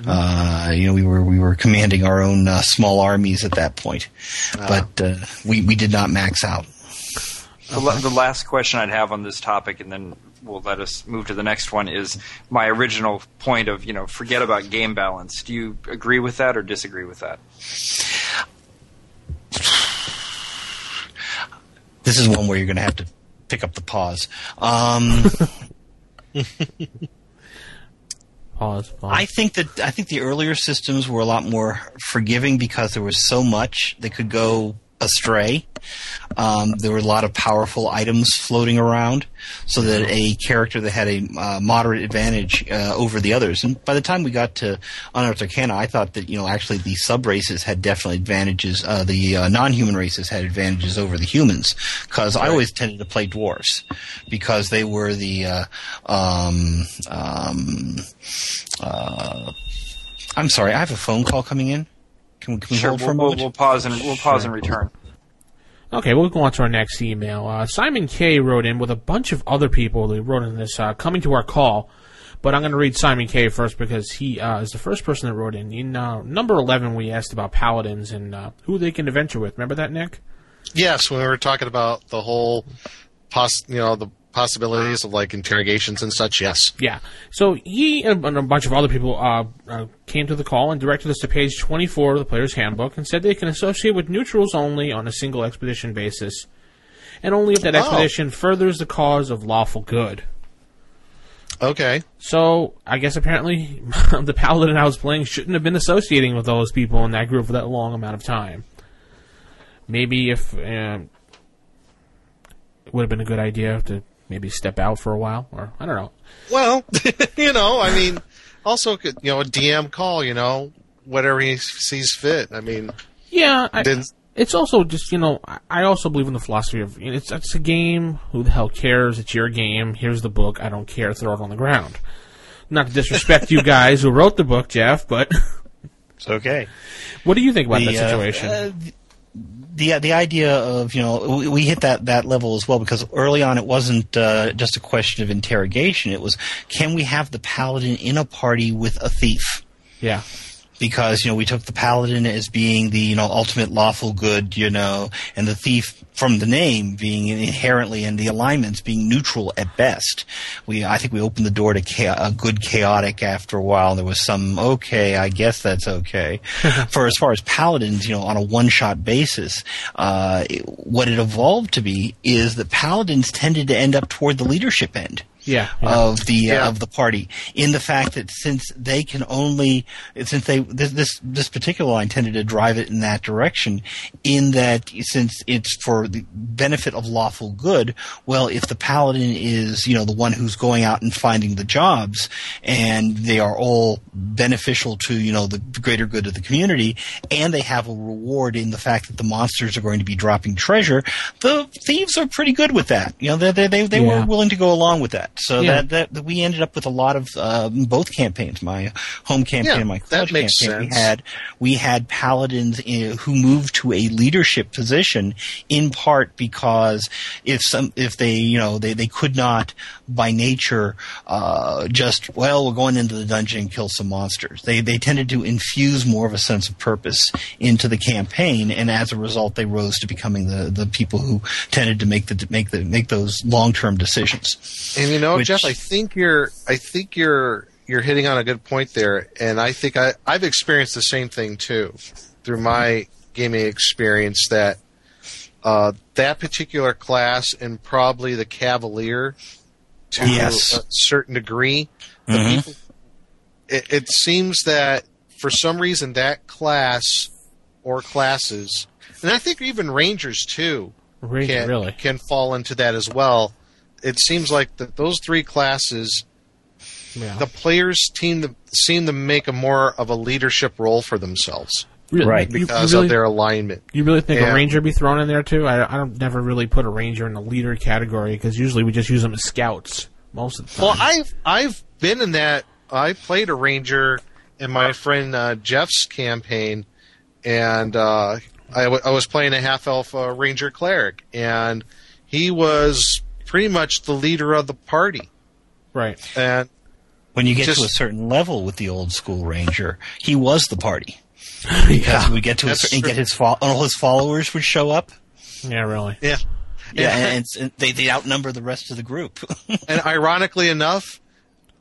H: Uh, you know, we were we were commanding our own uh, small armies at that point, but uh, we we did not max out.
G: The, la- the last question I'd have on this topic, and then we'll let us move to the next one, is my original point of you know forget about game balance. Do you agree with that or disagree with that?
H: This is one where you're going to have to pick up the pause. Um,
E: pause. pause.
H: I think that I think the earlier systems were a lot more forgiving because there was so much that could go astray. Um, there were a lot of powerful items floating around, so that a character that had a uh, moderate advantage uh, over the others. And by the time we got to Unearthed Arcana, I thought that you know actually the sub races had definitely advantages. Uh, the uh, non-human races had advantages over the humans because I always tended to play dwarves because they were the uh, um, um, uh, I'm sorry, I have a phone call coming in. Can we, can we
G: sure,
H: hold
G: we'll,
H: a
G: we'll, we'll pause and we'll pause and return.
E: Okay, we'll go on to our next email. Uh, Simon K wrote in with a bunch of other people who wrote in this uh, coming to our call, but I'm going to read Simon K first because he uh, is the first person that wrote in. In uh, number 11, we asked about paladins and uh, who they can adventure with. Remember that, Nick?
F: Yes, when we were talking about the whole, poss- you know, the possibilities of like interrogations and such. Yes.
E: Yeah. So he and a bunch of other people uh, uh, came to the call and directed us to page 24 of the player's handbook and said they can associate with neutrals only on a single expedition basis, and only if that
F: Oh.
E: expedition furthers the cause of lawful good.
F: Okay.
E: So I guess apparently the paladin I was playing shouldn't have been associating with those people in that group for that long amount of time. Maybe if uh, it would have been a good idea to maybe step out for a while, or I don't know.
F: Well, you know, I mean, also could you know a DM call, you know, whatever he sees fit. I mean,
E: Yeah, I, it's also just you know I- also believe in the philosophy of it's it's a game. Who the hell cares? It's your game. Here's the book. I don't care. Throw it on the ground. Not to disrespect you guys who wrote the book, Jeff, but
H: It's okay.
E: what do you think about
H: The,
E: that
H: uh,
E: situation?
H: uh, the the idea of you know we, we hit that that level as well because early on it wasn't uh, just a question of interrogation. It was can we have the paladin in a party with a thief?
E: Yeah.
H: Because you know we took the paladin as being the you know ultimate lawful good you know and the thief from the name being inherently and the alignments being neutral at best. We i think we opened the door to cha- a good chaotic after a while. There was some okay i guess that's okay. For as far as paladins you know on a one shot basis uh, it- what it evolved to be is that paladins tended to end up toward the leadership end
E: Yeah. yeah.
H: of the
F: Yeah.
H: uh, of the party in the fact that since they can only since they this this, this particular line tended to drive it in that direction in that since it's for the benefit of lawful good well if the paladin is you know the one who's going out and finding the jobs and they are all beneficial to you know the greater good of the community and they have a reward in the fact that the monsters are going to be dropping treasure the thieves are pretty good with that you know they they they, they
E: Yeah.
H: were willing to go along with that so
E: Yeah.
H: that, that that we ended up with a lot of um, both campaigns my home campaign
F: Yeah,
H: and my
F: that
H: college campaign. We had we had paladins uh, who moved to a leadership position in part because if some if they you know they, they could not by nature uh, just well we're going into the dungeon and kill some monsters. They they tended to infuse more of a sense of purpose into the campaign and as a result they rose to becoming the the people who tended to make the make the make those long term decisions.
F: And you know,
H: Which-
F: Jeff, I think you're I think you're you're hitting on a good point there, and I think I I've experienced the same thing too through my gaming experience that uh, that particular class and probably the Cavalier to
H: Yes.
F: a certain degree, the
H: Mhm.
F: people. It, it seems that for some reason that class or classes, and I think even Rangers too,
E: Really?
F: can
E: really?
F: can fall into that as well. It seems like that those three classes,
E: Yeah.
F: the players seem to seem to make a more of a leadership role for themselves
E: Really-
H: Right.
E: you- you
F: because
E: really-
F: of their alignment.
E: You really think
F: Yeah.
E: a ranger be thrown in there too? I, I don't never really put a ranger in the leader category because usually we just use them as scouts most of the time.
F: Well, I've I've been in that. I played a ranger in my friend uh, Jeff's campaign, and uh, I, w- I was playing a half elf uh, ranger cleric, and he was pretty much the leader of the party.
E: right.
F: And
H: when you get
F: Just-
H: to a certain level with the old school ranger he was the party
E: yeah.
H: because we get to a certain, and get his fo- all his followers would show up.
E: Yeah. Really.
F: yeah,
H: Yeah, and, and they they outnumber the rest of the group.
F: and ironically enough,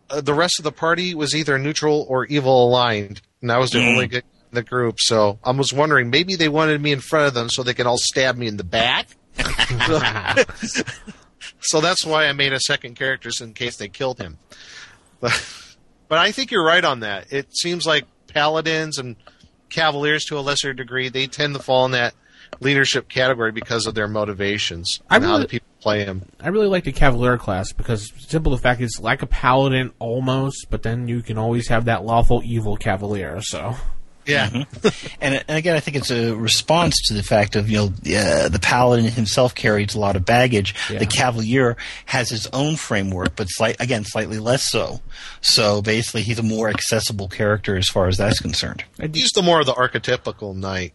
F: uh, the rest of the party was either neutral or evil aligned, and I was the only guy in the group. So I was wondering, maybe they wanted me in front of them so they could all stab me in the back. so, so that's why I made a second character so in case they killed him. But, but I think you're right on that. It seems like paladins and cavaliers, to a lesser degree, they tend to fall in that leadership category because of their motivations
E: I
F: and how
E: really-
F: the people play them.
E: I really like the Cavalier class because simple the fact it's like a paladin almost, but then you can always have that lawful evil Cavalier. So
F: Yeah.
H: and, and again, I think it's a response to the fact of you know uh, the paladin himself carries a lot of baggage.
E: Yeah.
H: The cavalier has his own framework, but slight, again, slightly less so. So basically, he's a more accessible character as far as that's concerned.
E: I did,
F: He's the more of the archetypical knight.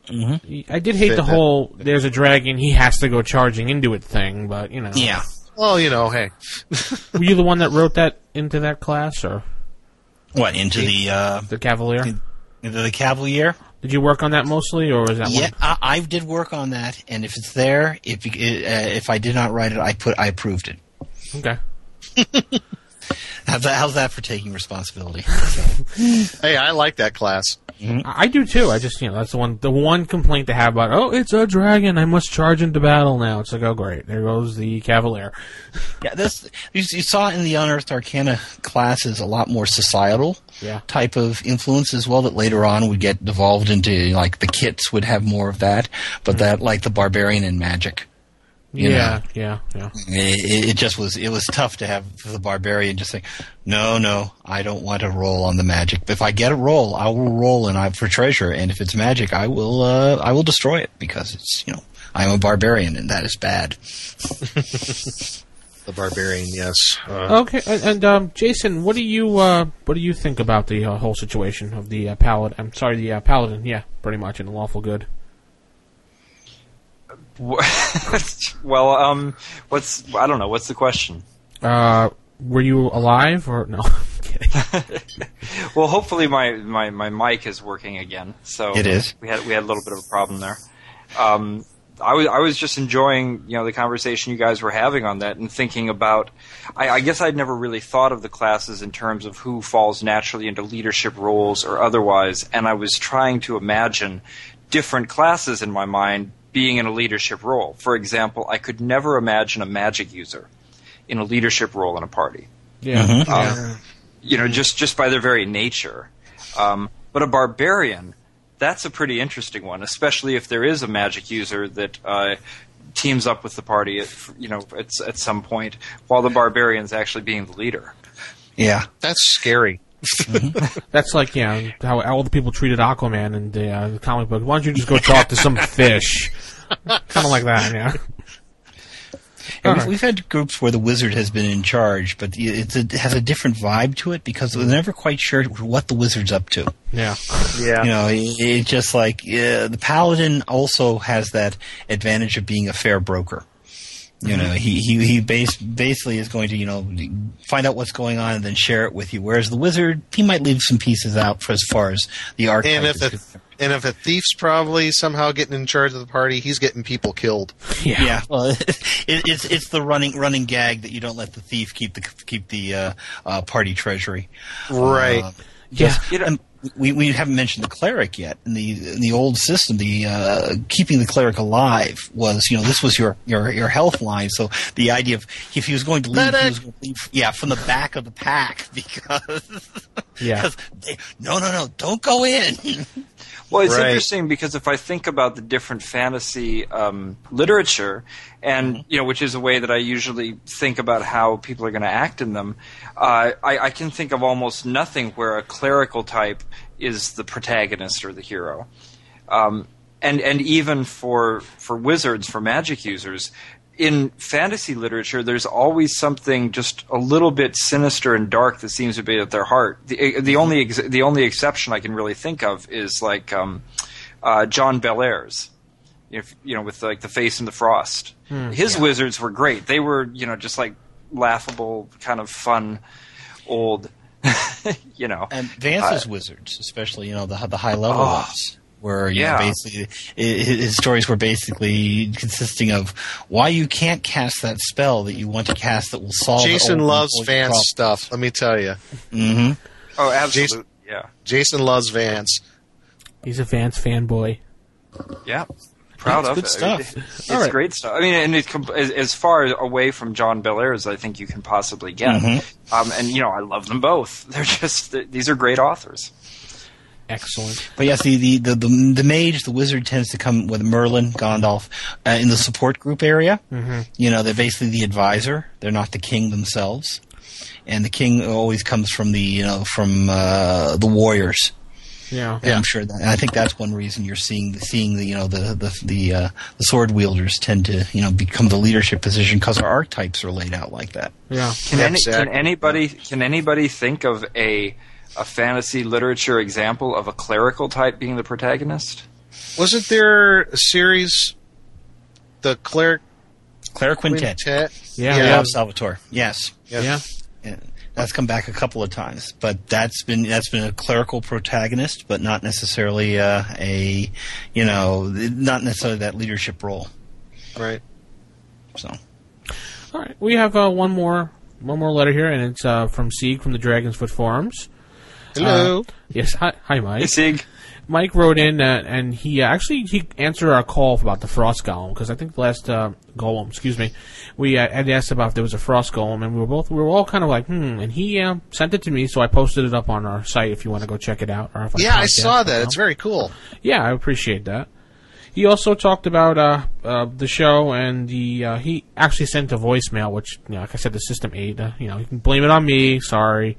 E: I did hate the
F: Fit that.
E: whole "there's a dragon, he has to go charging into it" thing, but you know,
H: Yeah.
F: Well, you know, hey,
E: Were you the one that wrote that into that class, or
H: What into the uh,
E: the Cavalier?
H: into the cavalier?
E: Did you work on that mostly, or was that
H: Yeah,
E: one?
H: I, I did work on that, and if it's there, if it, uh, if I did not write it, I put I approved it.
E: Okay.
H: How's that, how's that for taking responsibility?
F: hey, I like that class.
E: I I do too. I just, you know, that's the one, the one complaint they have about. Oh, it's a dragon. I must charge into battle now. It's like, oh, great. There goes the Cavalier.
H: Yeah, this you, you saw in the Unearthed Arcana classes a lot more societal
E: Yeah.
H: type of influence as well. That later on would get devolved into like the kits would have more of that, but mm-hmm. that like the barbarian and magic. You
E: yeah, yeah, yeah.
H: It, it just was it was tough to have the barbarian just say, no, no, I don't want to roll on the magic. But If I get a roll, I will roll and I for treasure, and if it's magic, I will uh, I will destroy it because it's you know I'm a barbarian and that is bad.
F: The barbarian, yes. Uh,
E: Okay, and, and um, Jason, what do you uh, what do you think about the uh, whole situation of the uh, paladin? I'm sorry, the uh, paladin. Yeah, pretty much in the lawful good.
G: well, um, what's I don't know. What's the question?
E: Uh, were you alive or no?
G: Well, hopefully my, my, my mic is working again. So
H: It is.
G: We had we had a little bit of a problem there. Um, I was I was just enjoying you know the conversation you guys were having on that and thinking about. I, I guess I'd never really thought of the classes in terms of who falls naturally into leadership roles or otherwise, and I was trying to imagine different classes in my mind being in a leadership role. For example, I could never imagine a magic user in a leadership role in a party
E: Yeah.
H: Mhm.
E: yeah.
G: you know, just just by their very nature. Um, but a barbarian, that's a pretty interesting one, especially if there is a magic user that uh, teams up with the party, at, you know, at, at some point, while the barbarian's actually being the leader.
H: Yeah.
F: That's scary.
E: That's like yeah, how all the people treated Aquaman in the, uh, the comic book. Why don't you just go talk to some fish? kind of like that, yeah.
H: And we've,
E: right.
H: we've had groups where the wizard has been in charge, but it's a, it has a different vibe to it because we're never quite sure what the wizard's up to.
E: Yeah.
A: Yeah.
H: You know, it, it just like uh, the paladin also has that advantage of being a fair broker. You know, he he he base, basically is going to you know find out what's going on and then share it with you. Whereas the wizard, he might leave some pieces out for as far as the archetype
F: And if a and if a thief's probably somehow getting in charge of the party, he's getting people killed.
E: Yeah.
H: Yeah, well, it, it's it's the running running gag that you don't let the thief keep the keep the uh, uh, party treasury.
F: Right.
H: Uh,
E: Yeah.
G: You know-
H: and we we haven't mentioned the cleric yet. In the in the old system, the uh, keeping the cleric alive was you know this was your your your health line. So the idea of if he was going to leave, he was going to leave yeah from the back of the pack because
E: Yeah.
H: they, no no no don't go in.
G: Well, it's
F: Right.
G: interesting because if I think about the different fantasy um, literature, and you know, which is a way that I usually think about how people are going to act in them, uh, I, I can think of almost nothing where a clerical type is the protagonist or the hero. Um, and and even for for wizards, for magic users, in fantasy literature, there's always something just a little bit sinister and dark that seems to be at their heart. The the only ex- the only exception I can really think of is like um, uh, John Bellairs. If you know, with like the face and the frost, his wizards were great. They were you know just like laughable, kind of fun, old. you know,
H: And Vance's wizards, especially you know the the high level
G: Oh.
H: ones, where you
G: Yeah.
H: know basically his his stories were basically consisting of why you can't cast that spell that you want to cast that will solve.
F: Jason loves Vance stuff. Let me tell you,
H: hmm
G: oh, absolutely,
F: Jason-
G: yeah,
F: Jason loves Vance.
E: He's a Vance fanboy.
G: yeah. Proud
H: It's
G: of
H: good
G: it.
H: stuff.
G: It's
E: All right.
G: great stuff. I mean, and it, as, as far away from John Belair as I think you can possibly get.
H: Mm-hmm.
G: Um, and you know, I love them both. They're just th- these are great authors.
E: Excellent.
H: But yes, the, the, the, the, the mage, the wizard tends to come with Merlin, Gandalf, uh, in the support group area. Mm-hmm. You know, they're basically the advisor. They're not the king themselves. And the king always comes from the, you know, from, uh, the warriors.
E: Yeah.
H: And I'm sure that, and I think that's one reason you're seeing, seeing the, you know, the, the, the, uh, the sword wielders tend to, you know, become the leadership position because our archetypes are laid out like that.
E: Yeah.
G: Can, any, can anybody can anybody think of a a fantasy literature example of a clerical type being the protagonist?
F: Wasn't there a series, the Cleric
H: Cleric Quintet.
F: Quintet?
E: Yeah.
F: Yeah.
H: Bob Salvatore. Yes.
F: Yeah.
E: Yeah.
H: Yeah, that's come back a couple of times, but that's been that's been a clerical protagonist, but not necessarily uh, a you know not necessarily that leadership role.
F: Right.
H: So
E: All right. We have uh, one more one more letter here, and it's uh, from Sieg from the Dragonsfoot Forums.
F: Hello.
E: Yes. Hi, hi
G: Hey,
E: Mike.
G: Sig.
E: Mike wrote in uh, and he uh, actually he answered our call about the frost golem because I think the last uh, golem, excuse me, we uh, had asked about if there was a frost golem and we were both we were all kind of like hmm, and he uh, sent it to me so I posted it up on our site if you want to go check it out. Or if
F: yeah, I
E: podcast
F: saw that.
E: out.
F: It's very cool.
E: Yeah, I appreciate that. He also talked about uh, uh, the show, and the uh, he actually sent a voicemail, which, you know, like I said, the system ate. Uh, you know, you can blame it on me. Sorry.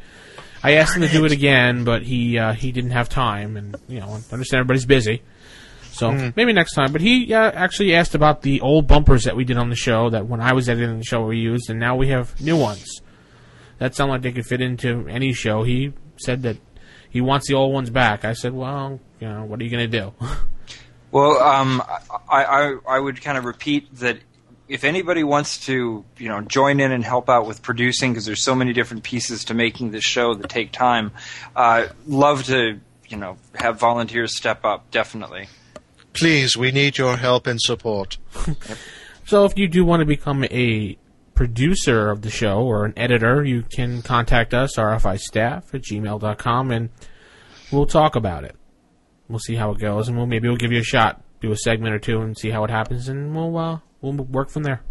E: I asked him to do it again, but he uh, he didn't have time, and you know, I understand everybody's busy. So maybe next time. But he uh, actually asked about the old bumpers that we did on the show that when I was editing the show we used, and now we have new ones that sound like they could fit into any show. He said that he wants the old ones back. I said, well, you know, what are you going to do?
G: Well, um, I, I I would kind of repeat that if anybody wants to, you know, join in and help out with producing, because there's so many different pieces to making this show that take time, uh, love to, you know, have volunteers step up. Definitely.
F: Please, we need your help and support.
E: So if you do want to become a producer of the show or an editor, you can contact us, RFI staff at gmail.com, and we'll talk about it. We'll see how it goes, and we'll maybe we'll give you a shot, do a segment or two, and see how it happens, and we'll uh, we'll work from there.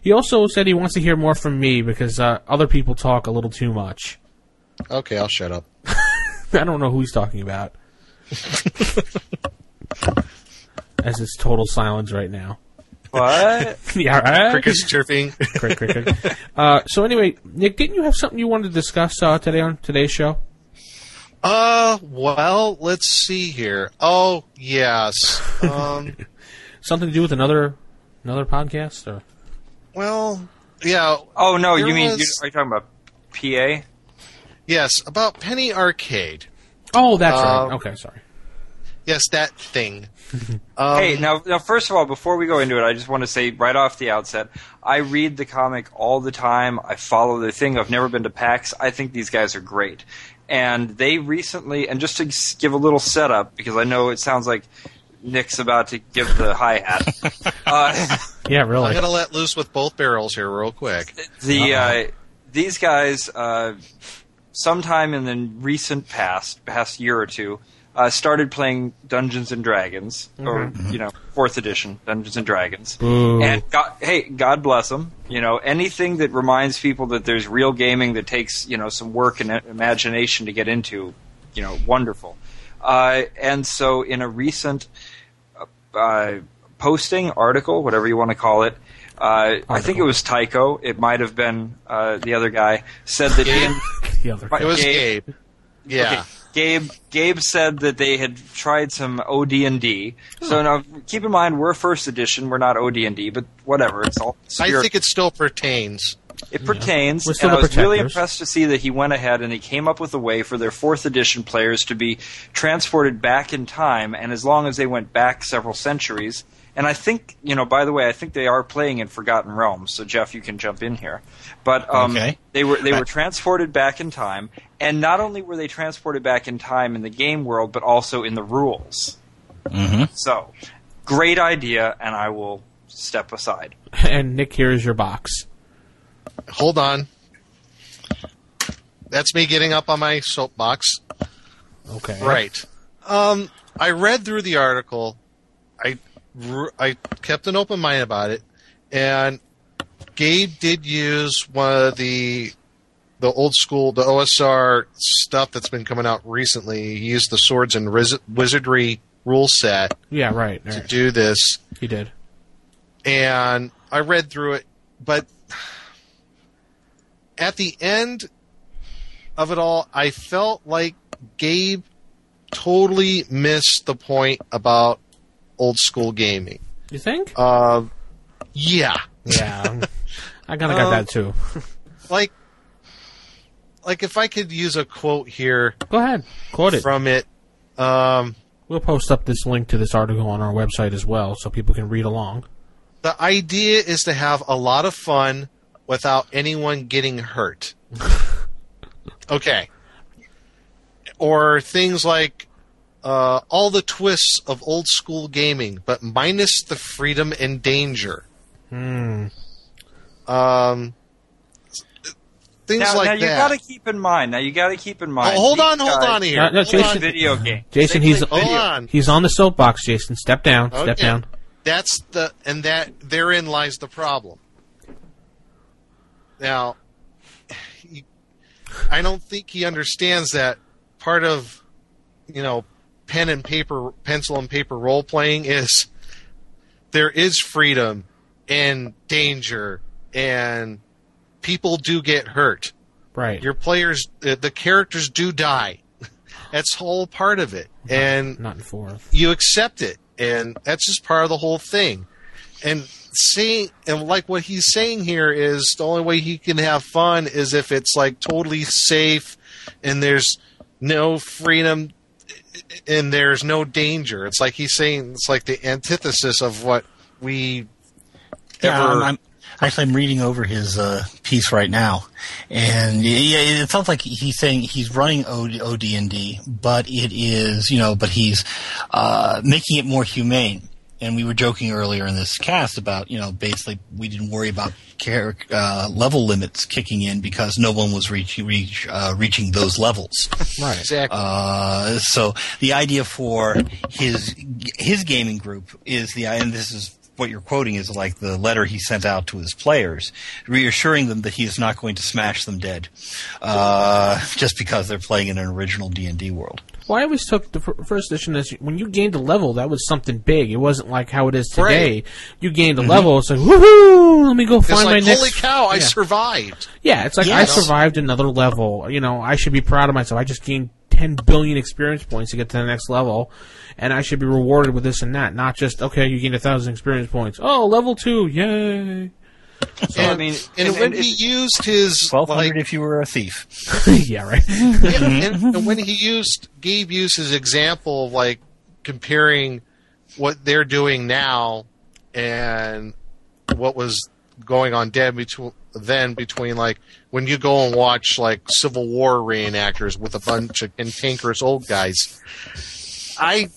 E: He also said he wants to hear more from me because uh, other people talk a little too much.
F: Okay, I'll shut up.
E: I don't know who he's talking about. As it's total silence right now.
G: What?
E: yeah, right?
F: Crickets chirping.
E: Crick, crick, crick. Uh, so anyway, Nick, didn't you have something you wanted to discuss uh, today on today's show?
F: Uh, well, let's see here. Oh, yes. Um,
E: Something to do with another another podcast? Or
F: well, yeah.
G: oh no, you mean
F: was-
G: you, are you talking about PA?
F: Yes, about Penny Arcade.
E: oh, that's
F: Um,
E: right. Okay, sorry.
F: Yes, that thing. Um,
G: hey, now, now, first of all, before we go into it, I just want to say right off the outset, I read the comic all the time. I follow the thing. I've never been to PAX. I think these guys are great, and they recently, and just to give a little setup, because I know it sounds like Nick's about to give the hi hat. uh,
E: Yeah, really.
F: I'm gonna let loose with both barrels here, real quick.
G: the uh, these guys, uh, sometime in the recent past, past year or two, uh, started playing Dungeons and Dragons, or you know, fourth edition Dungeons and Dragons.
E: Boo.
G: And God, hey, God bless them. You know, anything that reminds people that there's real gaming that takes you know some work and imagination to get into, you know, wonderful. Uh, and so, in a recent uh, posting, article, whatever you want to call it, uh, I think it was Tycho. It might have been uh, the other guy. Said that in,
E: the other
G: guy.
F: It was
G: Gabe.
F: Gabe. Yeah.
G: Okay, Gabe Gabe said that they had tried some OD and D. So now keep in mind we're first edition, we're not OD and D, but whatever. It's all
F: I think it still pertains.
G: It pertains.
E: Still
G: and I was really impressed to see that he went ahead and he came up with a way for their fourth edition players to be transported back in time, and as long as they went back several centuries. And I think, you know, by the way, I think they are playing in Forgotten Realms. So Jeff, you can jump in here. But um,
H: Okay.
G: they were they were transported back in time, and not only were they transported back in time in the game world, but also in the rules.
H: hmm
G: So, great idea, and I will step aside.
E: And Nick, here is your box.
F: Hold on. That's me getting up on my soapbox.
E: Okay.
F: Right. Um, I read through the article. I, I kept an open mind about it, and Gabe did use one of the the old school the OSR stuff that's been coming out recently. He used the swords and Riz- wizardry rule set
E: Yeah, right.
F: to
E: right.
F: do this,
E: He did.
F: and I read through it, but at the end of it all, I felt like Gabe totally missed the point about old school gaming.
E: You think?
F: Uh, yeah,
E: Yeah. I kind of got
F: Um,
E: that too.
F: like, like if I could use a quote here
E: Go ahead. Quote it.
F: from it, um,
E: We'll post up this link to this article on our website as well so people can read along.
F: the idea is to have a lot of fun without anyone getting hurt. okay. Or things like uh, all the twists of old school gaming, but minus the freedom and danger.
E: Hmm.
F: Um, things
G: Now,
F: like
G: now you
F: that.
G: got to keep in mind. Now you got to keep in mind.
F: Oh, hold on, hold
G: guys
F: on here.
E: No, no,
F: Hold
E: Jason-
F: on.
G: Video game.
E: Jason,
G: They
E: he's
F: Hold on.
E: he's on the soapbox. Jason, step down. Step down.
F: That's the and that therein lies the problem. Now, he, I don't think he understands that part of you know pen and paper, pencil and paper role playing is there is freedom and danger and people do get hurt.
E: Right.
F: Your players, the the characters do die. That's whole part of it, and
E: Not in fourth.
F: you accept it and that's just part of the whole thing and saying and like what he's saying here is the only way he can have fun is if it's like totally safe and there's no freedom and there's no danger. It's like he's saying it's like the antithesis of what we
H: Yeah,
F: ever.
H: I'm, I'm, actually I'm reading over his uh, piece right now, and yeah, it sounds like he's saying he's running OD, OD&D, but it is you know, but he's uh, making it more humane. And we were joking earlier in this cast about you know basically we didn't worry about char- uh, level limits kicking in because no one was reach, reach, uh, reaching those levels.
E: Right.
F: exactly.
H: Uh, so the idea for his his gaming group is the and this is what you're quoting is like the letter he sent out to his players, reassuring them that he is not going to smash them dead, uh, just because they're playing in an original D and D world.
E: Well, I always took the first edition as when you gained a level, that was something big. It wasn't like how it is today.
F: Right.
E: You gained a mm-hmm. level, it's like woohoo! Let me go find
F: like
E: my next.
F: holy cow! I
E: Yeah.
F: survived.
E: Yeah, it's like I survived another level. You know, I should be proud of myself. I just gained 10 billion experience points to get to the next level, and I should be rewarded with this and that. Not just okay, you gained a thousand experience points. Oh, level two, yay!
G: So,
F: and,
G: I mean,
F: and,
G: and-
F: when
G: and
F: he used his
H: Twelve hundred
F: like
H: if you were a thief.
E: yeah, right.
F: Yeah, and, mm-hmm. and when he used Gabe used his example of like comparing what they're doing now and what was going on dead between then between like when you go and watch like Civil War reenactors with a bunch of cantankerous old guys. I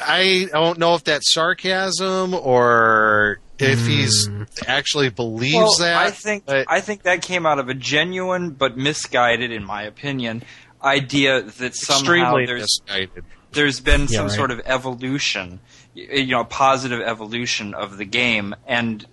F: I don't know if that's sarcasm or if he's hmm. actually believes
G: well,
F: that.
G: I think
F: but-
G: I think that came out of a genuine but misguided, in my opinion, idea that somehow
F: extremely
G: there's
F: misguided.
G: there's been
E: Yeah,
G: some
E: right.
G: sort of evolution, you know, positive evolution of the game, and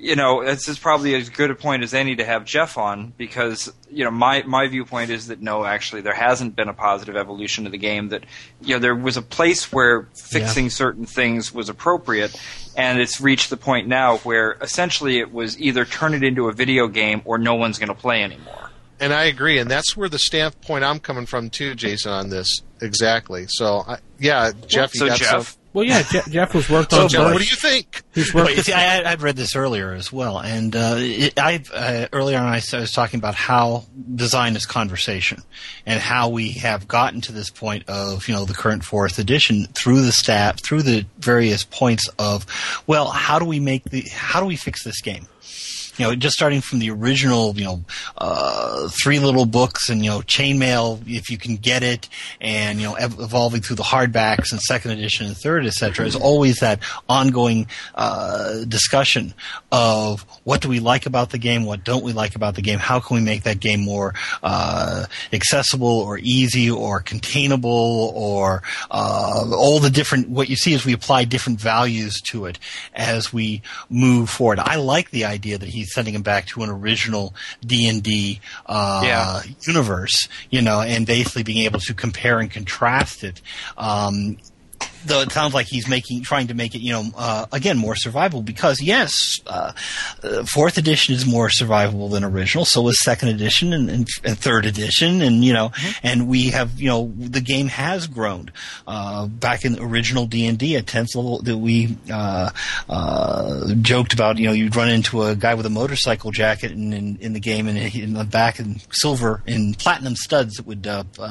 G: you know, this is probably as good a point as any to have Jeff on because you know my my viewpoint is that no, actually, there hasn't been a positive evolution of the game. That you know, there was a place where fixing certain things was appropriate, and it's reached the point now where essentially it was either turn it into a video game or no one's going to play anymore.
F: And I agree, and that's where the standpoint I'm coming from too, Jason, on this exactly. So, I, yeah, Jeff, you
G: so
F: got
G: Jeff,
F: some-
E: Well, yeah, Je- Jeff was worked
F: So,
E: on.
F: Jeff,
E: both.
F: what do you think?
E: He's worked.
H: you see, I, I'd read this earlier as well, and uh, it, I uh, earlier on I s- I was talking about how design is conversation, and how we have gotten to this point of you know the current fourth edition through the stat through the various points of well, how do we make the how do we fix this game? You know, just starting from the original, you know, uh, three little books and, you know, chainmail if you can get it and, you know, ev- evolving through the hardbacks and second edition and third, et cetera, is always that ongoing, uh, discussion of what do we like about the game? What don't we like about the game? How can we make that game more, uh, accessible or easy or containable or, uh, all the different, what you see is we apply different values to it as we move forward. I like the idea that he's sending him back to an original D and D uh, universe, you know, and basically being able to compare and contrast it. Um, though it sounds like he's making trying to make it you know uh, again more survivable because yes uh, uh, fourth edition is more survivable than original. So is second edition and, and, and third edition and you know and we have you know the game has grown. Uh, back in the original D&D at 10th level that we uh, uh, joked about you know you'd run into a guy with a motorcycle jacket in, in, in the game and in the back in silver in platinum studs that would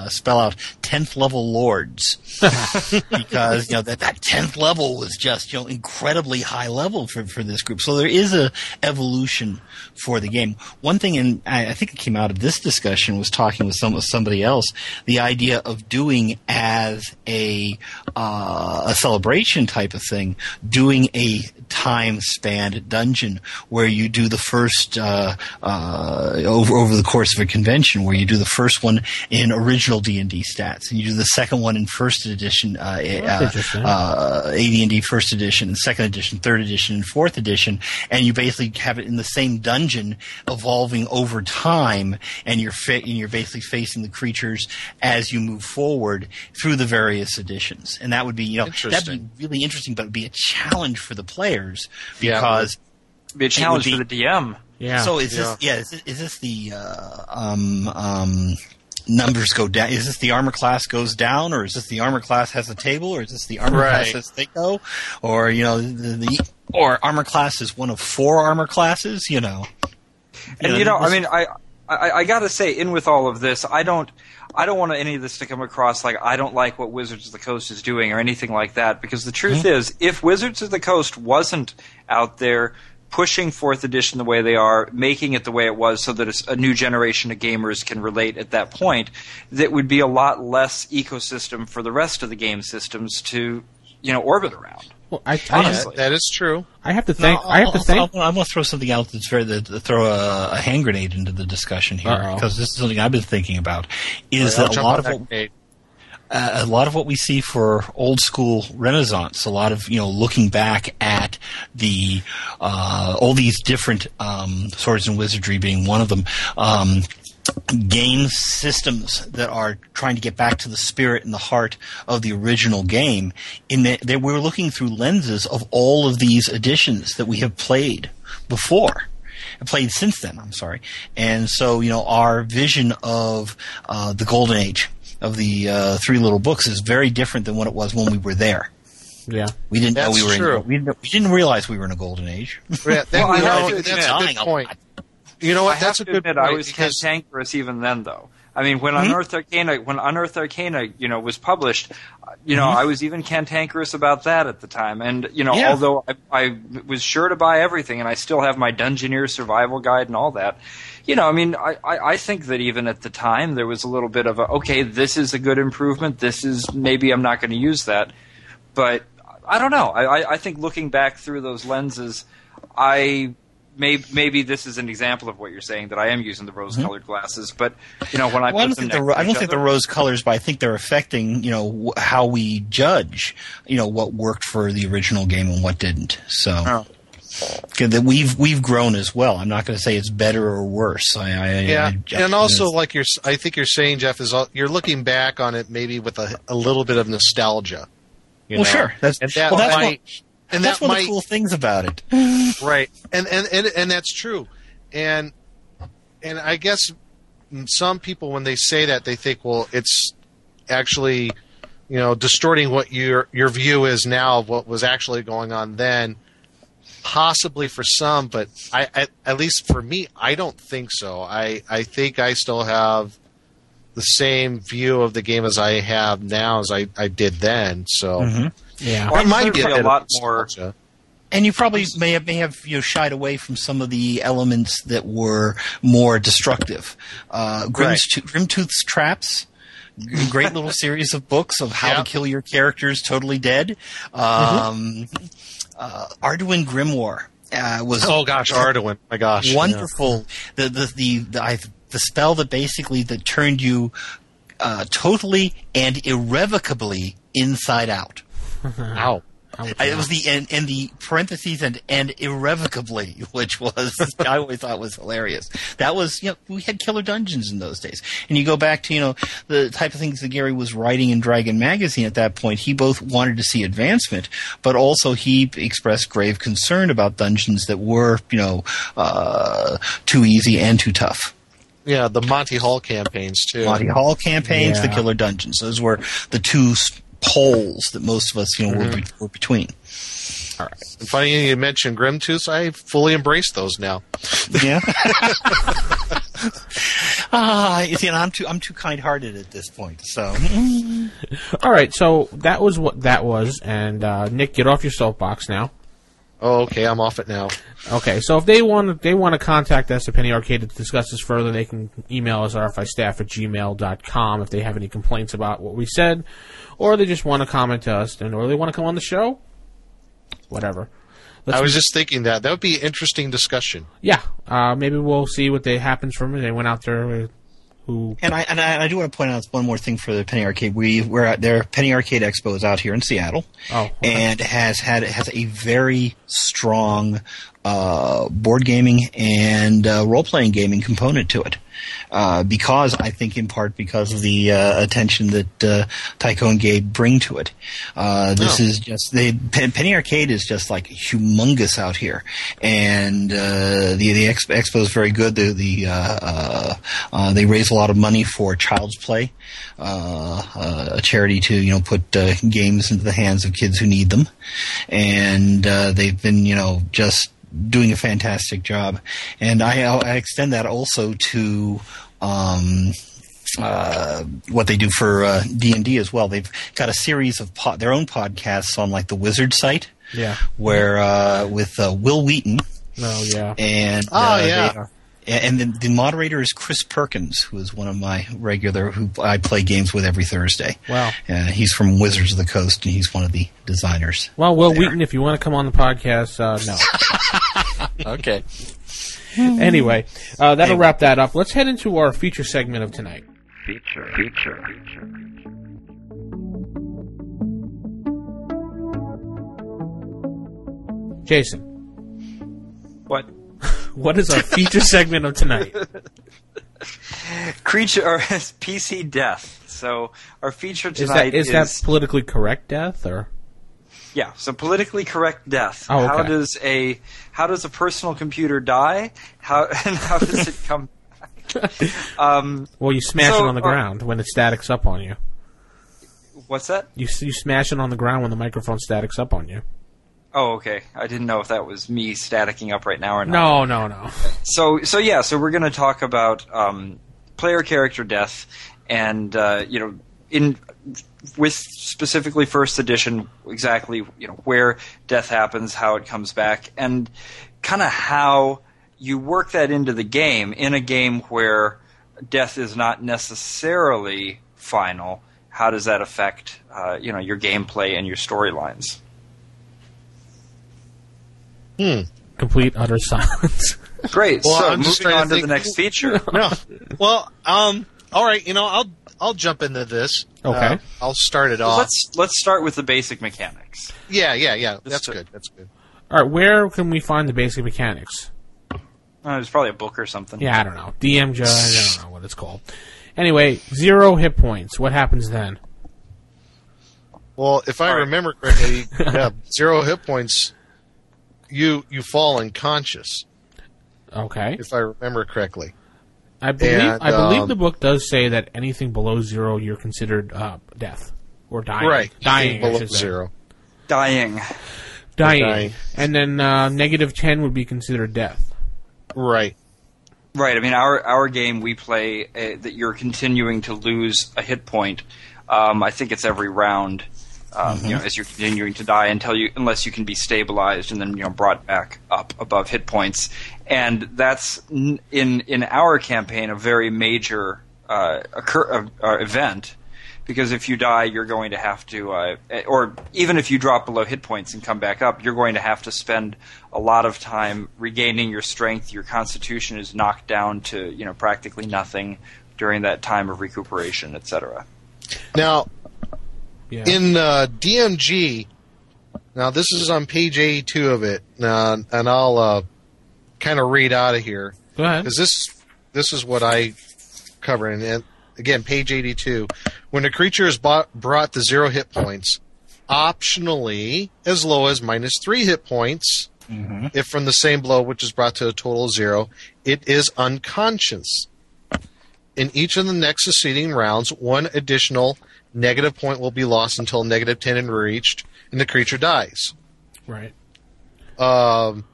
H: spell out 10th level lords. Because you know that that tenth level was just you know incredibly high level for for this group. So there is a evolution for the game. One thing, and I, I think it came out of this discussion was talking with some with somebody else. The idea of doing as a uh, a celebration type of thing, doing a time spanned dungeon where you do the first uh, uh, over over the course of a convention, where you do the first one in original D and D stats, and you do the second one in first edition, uh, uh, uh, AD&D first edition, and second edition, third edition, and fourth edition, and you basically have it in the same dungeon, evolving over time, and you're fa- and you're basically facing the creatures as you move forward through the various editions, and that would be you know that'd be really interesting, but it'd be a challenge for the players
F: Yeah, it
H: because.
G: be a challenge
H: be-
G: for the DM.
E: yeah.
H: So is
F: Yeah.
H: this yeah? Is this, is this the uh, um, um, numbers go down? Is this the armor class goes down, or is this the armor class has a table, or is this the armor
F: Right.
H: class has they go, or you know the, the or armor class is one of four armor classes? You know,
G: And
H: know,
G: you know, I mean, I, I, I got to say, in with all of this, I don't, I don't want any of this to come across like I don't like what Wizards of the Coast is doing or anything like that. Because the truth hmm. is, if Wizards of the Coast wasn't out there pushing fourth edition the way they are, making it the way it was, so that it's a new generation of gamers can relate at that point, that would be a lot less ecosystem for the rest of the game systems to, you know, orbit around.
E: Well, I,
F: Yeah,
E: I,
G: Honestly.
F: that is true.
E: I have to
H: No.
E: I have to
H: I'll-
E: thank.
H: I'll- I'm going to throw something out that's very that that throw a, a hand grenade into the discussion here
E: Uh-oh.
H: because this is something I've been thinking about. Is
F: I'll
H: that a lot of what,
F: grenade.
H: uh, a lot of what we see for old school Renaissance, a lot of you know looking back at the uh, all these different um, swords and wizardry being one of them. Um, game systems that are trying to get back to the spirit and the heart of the original game in that that we're looking through lenses of all of these editions that we have played before played since then. I'm sorry, and so you know our vision of uh, the golden age of the uh, three little books is very different than what it was when we were there.
E: Yeah.
H: We didn't know we were.
F: true.
H: In, we, didn't, we didn't realize we were in a golden age.
F: Yeah, that,
G: Well, I
F: know,
G: to
F: that's a good point.
H: lot.
F: You know
G: I
F: what?
G: have
F: That's a good
G: admit,
F: point.
G: I was
F: because-
G: cantankerous even then, though. I mean, when hmm? Unearthed Arcana, when Unearthed Arcana, you know, was published, you know, hmm? I was even cantankerous about that at the time. And you know,
H: Yeah.
G: although I, I was sure to buy everything, and I still have my Dungeoneer survival guide and all that, you know, I mean, I, I, I think that even at the time there was a little bit of a okay, this is a good improvement. This is maybe I'm not going to use that, but I don't know. I, I, I think looking back through those lenses, I maybe maybe this is an example of what you're saying that I am using the rose-colored mm-hmm. glasses. But you know, when I
H: Well, I
G: put
H: don't
G: them
H: think the
G: next
H: ro- I don't
G: each
H: think the rose colors, but I think they're affecting you know wh- how we judge you know what worked for the original game and what didn't. So.
G: Oh.
H: 'Cause that we've we've grown as well. I'm not going to say it's better or worse. I, I,
F: Yeah,
H: I-
F: and also like you're, I think you're saying, Jeff, is all- you're looking back on it maybe with a, a little bit of nostalgia. you
H: well,
F: know?
H: sure. That's
F: and that
H: well, that's
F: might,
H: what,
F: and
H: that's
F: that
H: one
F: might,
H: of the cool things about it.
F: right, and, and and and that's true, and and I guess some people when they say that they think, well, it's actually, you know, distorting what your your view is now of what was actually going on then. Possibly for some, but I, at, at least for me, I don't think so. I, I think I still have the same view of the game as I have now as I, I did then. So mm-hmm.
E: Yeah.
G: Well,
F: it might be a,
G: certainly
F: bit
G: a lot more.
F: nostalgia.
H: And you probably may have, may have you know, shied away from some of the elements that were more destructive. Uh, Grimm's
F: Right.
H: To- Grimtooth's Traps, great little series of books of how
F: Yeah.
H: to kill your characters totally dead. Um, uh, Arduin Grimoire uh, was
F: Oh gosh, Arduin! My gosh,
H: wonderful. The the the the, I, the spell that basically that turned you uh, totally and irrevocably inside out.
F: Yeah. Ow.
H: I- It was the and, and the parentheses and and irrevocably, which was I always thought was hilarious. That was you know we had killer dungeons in those days, and you go back to you know the type of things that Gary was writing in Dragon magazine at that point. He both wanted to see advancement, but also he expressed grave concern about dungeons that were you know uh, too easy and too tough.
F: Yeah, the Monty Hall campaigns too.
H: Monty Hall campaigns, the killer dungeons. Those were the two s- poles that most of us you know were, be- were between.
F: And funny you mentioned Grimtooth. I fully embrace those now.
H: Yeah. Ah, you see, and I'm too I'm too kind-hearted at this point. So
E: All right. So that was what that was. And uh, Nick, get off your soapbox now.
F: Oh, okay, I'm off it now.
E: Okay, so if they want they want to contact us at Penny Arcade to discuss this further, they can email us rfistaff at gmail.com if they have any complaints about what we said, or they just want to comment to us, and or they want to come on the show. Whatever. Let's
F: I was just thinking that that would be an interesting discussion.
E: yeah, uh, maybe we'll see what they happens from it. They went out there with who
H: And I and I, I do want to point out one more thing for the Penny Arcade. We we're at their Penny Arcade Expo is out here in Seattle,
E: Oh, okay.
H: and has had has a very strong uh, board gaming and uh, role playing gaming component to it. Uh, because I think in part because of the uh, attention that uh, Tycho and Gabe bring to it. Uh, this
F: Oh.
H: is just they Pen- Penny Arcade is just like humongous out here, and uh, the the expo, is very good. The the uh, uh, uh, they raise a lot of money for Child's Play, uh, uh, a charity to you know put uh, games into the hands of kids who need them, and uh, they've been you know just doing a fantastic job. And I, I extend that also to um, uh, what they do for uh, D and D as well. They've got a series of po- their own podcasts on like the Wizard site,
E: Yeah.
H: where uh, with uh, Wil Wheaton
E: Oh yeah.
H: and
F: Oh,
H: uh,
F: yeah.
H: they and the, the moderator is Chris Perkins, who is one of my regular who I play games with every Thursday.
E: Wow.
H: Uh, he's from Wizards of the Coast, and he's one of the designers.
E: Well, Wil Wheaton, if you want to come on the podcast, uh, no.
H: Okay.
E: anyway, uh, that'll wrap that up. Let's head into our feature segment of tonight.
C: Feature. Feature. Feature.
E: Jason,
G: What?
E: what is our feature segment of tonight?
G: Creature or PC death. So our feature tonight
E: Is
G: tonight
E: that is that politically correct death or?
G: Yeah. So politically correct death.
E: Oh,
G: How does a how does a personal computer die? How and how does it come? um,
E: Well, you smash
G: So,
E: it on the
G: uh,
E: ground when it statics up on you.
G: what's that?
E: You you smash it on the ground when the microphone statics up on you.
G: Oh, okay. I didn't know if that was me staticking up right now or not.
E: No, no, no.
G: So, so yeah. So we're going to talk about um, player character death, and uh, you know, in with specifically first edition, exactly you know where death happens, how it comes back, and kind of how you work that into the game in a game where death is not necessarily final. How does that affect uh, you know your gameplay and your storylines?
E: Complete utter silence.
G: Great.
F: Well,
G: so
F: I'm just
G: moving
F: trying to
G: on to, the next feature.
F: no. Well, um, all right. You know, I'll I'll jump into this.
E: Okay.
F: Uh, I'll start it off.
G: Let's let's start with the basic mechanics.
F: yeah, yeah, yeah. That's
G: a-
F: good. That's good.
E: All right, where can we find the basic mechanics?
G: Uh, there's probably a book or something.
E: Yeah, I don't know. DM judge, I don't know what it's called. Anyway, zero hit points. What happens then?
F: Well, if I
G: All right.
F: remember correctly, yeah, zero hit points. You you fall unconscious.
E: Okay,
F: If I remember correctly.
E: I believe
F: and,
E: I believe
F: um,
E: the book does say that anything below zero you're considered uh, death or dying.
F: Right.
E: dying I
F: below zero.
G: Dying.
E: Dying.
F: Dying.
E: and then uh, negative ten would be considered death.
F: Right.
G: Right. I mean, our our game we play uh, that you're continuing to lose a hit point. Um, I think it's every round. Um, You know, as you're continuing to die until you, unless you can be stabilized and then you know brought back up above hit points, and that's n- in in our campaign a very major uh, occur, uh, uh, event because if you die, you're going to have to, uh, or even if you drop below hit points and come back up, you're going to have to spend a lot of time regaining your strength. Your constitution is knocked down to you know practically nothing during that time of recuperation, etc.
F: Now,
E: Yeah.
F: in uh, DMG, now this is on page 82 of it, uh, and I'll uh, kind of read out of here.
E: Go ahead.
F: because this this is what I cover. And, and again, page eighty two. When a creature is bought, brought to zero hit points, optionally as low as minus three hit points, if from the same blow, which is brought to a total of zero, it is unconscious. In each of the next succeeding rounds, one additional negative point will be lost until negative ten is reached, and the creature dies.
E: Right.
F: Um,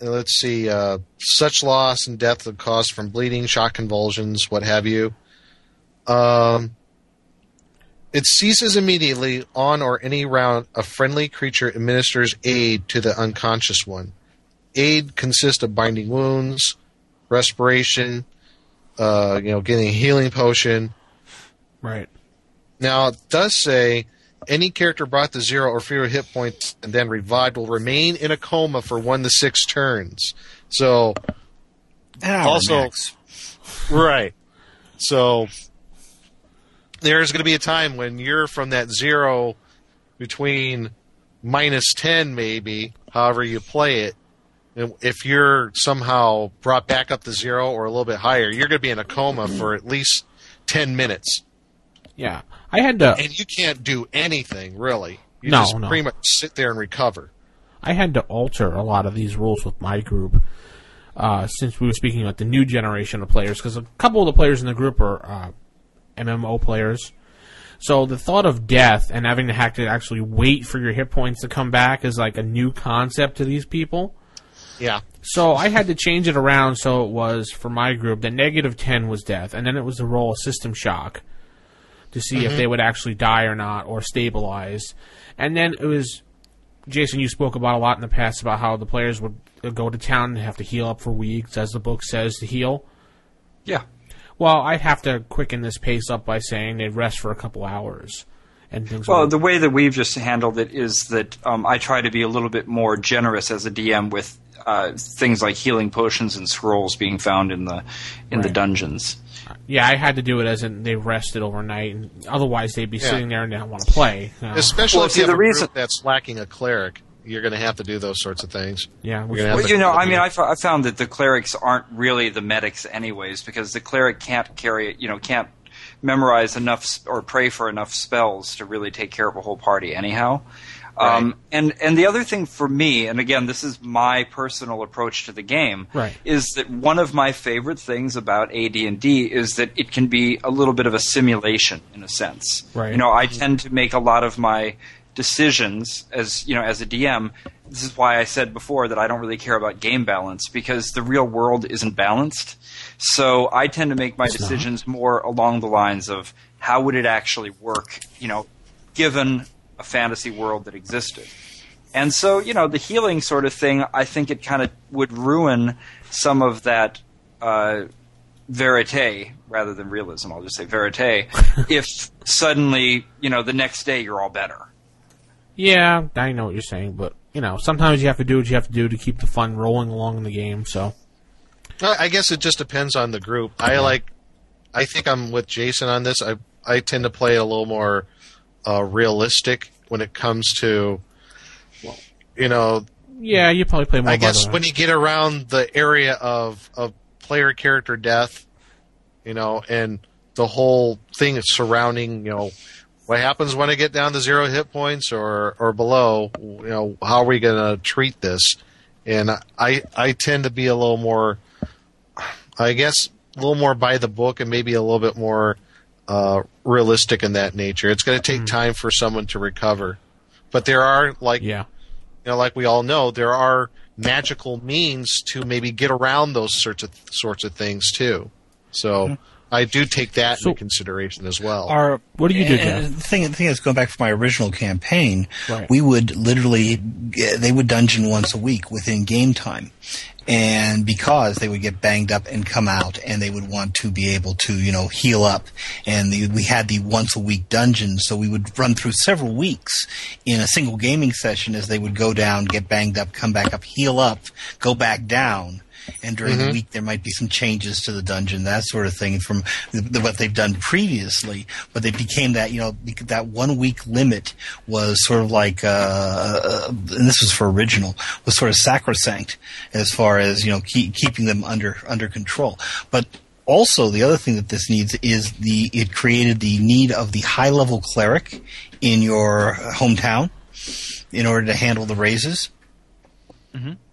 F: let's see. Uh, such loss and death are caused from bleeding, shock, convulsions, what have you. Um, it ceases immediately on or any round a friendly creature administers aid to the unconscious one. Aid consists of binding wounds, respiration, uh, you know, getting a healing potion,
E: Right.
F: now, it does say any character brought to zero or fewer hit points and then revived will remain in a coma for one to six turns. So, Also- right. So, there's going to be a time when you're from that zero between minus 10, maybe, however you play it. And if you're somehow brought back up to zero or a little bit higher, you're going to be in a coma for at least 10 minutes
E: Yeah. I had to
F: and you can't do anything really. You
E: No,
F: just
E: no.
F: pretty much sit there and recover.
E: I had to alter a lot of these rules with my group uh, since we were speaking about the new generation of players because a couple of the players in the group are uh, MMO players. So the thought of death and having to have to actually wait for your hit points to come back is like a new concept to these people.
F: Yeah.
E: So I had to change it around so it was for my group the negative ten was death, and then it was the roll system shock to see if they would actually die or not or stabilize, and then it was Jason. You spoke about a lot in the past about how the players would uh, go to town and have to heal up for weeks, as the book says to heal.
G: Yeah.
E: Well, I'd have to quicken this pace up by saying they'd rest for a couple hours, and things.
G: Well,
E: would,
G: the way that we've just handled it is that um, I try to be a little bit more generous as a DM with uh, things like healing potions and scrolls being found in the in the dungeons.
E: Yeah, I had to do it as in they rested overnight, and otherwise they'd be
F: Yeah.
E: sitting there and not want to play. you know.
F: Especially
G: Well,
F: if
G: see,
F: you have
G: the
F: a
G: reason-
F: group that's lacking a cleric, you're going to have to do those sorts of things.
E: yeah, we
F: You're gonna
G: Well,
F: have
G: you know, I mean, I, found that the clerics aren't really the medics, anyways, because the cleric can't carry, you know, can't memorize enough s- or pray for enough spells to really take care of a whole party, anyhow. Um, and and the other thing for me, and again, this is my personal approach to the game,
E: Right.
G: is that one of my favorite things about AD and D is that it can be a little bit of a simulation in a sense.
E: Right.
G: You know, I tend to make a lot of my decisions as you know as a DM. This is why I said before that I don't really care about game balance because the real world isn't balanced. So I tend to make my decisions more along the lines of how would it actually work, you know, given a fantasy world that existed. And so, you know, the healing sort of thing, I think it kind of would ruin some of that uh, verite rather than realism. I'll just say verite. if suddenly, you know, the next day you're all better.
E: Yeah, I know what you're saying, but you know, sometimes you have to do what you have to do to keep the fun rolling along in the game. So
F: I I guess it just depends on the group. I like. I think I'm with Jason on this. I I tend to play a little more uh, realistic when it comes to, you know,
E: yeah, you probably play more.
F: I guess when you get around the area of of player character death, you know, and the whole thing surrounding, you know, what happens when I get down to zero hit points or or below, you know, how are we going to treat this? And I I tend to be a little more, I guess, a little more by the book and maybe a little bit more uh, realistic in that nature. It's going to take time for someone to recover, but there are like
E: yeah,
F: you know, like we all know, there are magical means to maybe get around those sorts of sorts of things too. So I do take that
E: So-
F: into consideration as well.
H: Our,
E: What do you do,
H: and
E: Jeff?
H: The thing, the thing is, going back to my original campaign,
E: Right.
H: we would literally, they would dungeon once a week within game time. And because they would get banged up and come out, and they would want to be able to, you know, heal up. And the, we had the once a week dungeon, so we would run through several weeks in a single gaming session as they would go down, get banged up, come back up, heal up, go back down. And during the week, there might be some changes to the dungeon, that sort of thing, from the, the, what they've done previously. But they became that, you know that one week limit was sort of like, uh, uh, and this was for original, was sort of sacrosanct as far as you know, keep, keeping them under under control. But also, the other thing that this needs is the it created the need of the high level cleric in your hometown in order to handle the raises.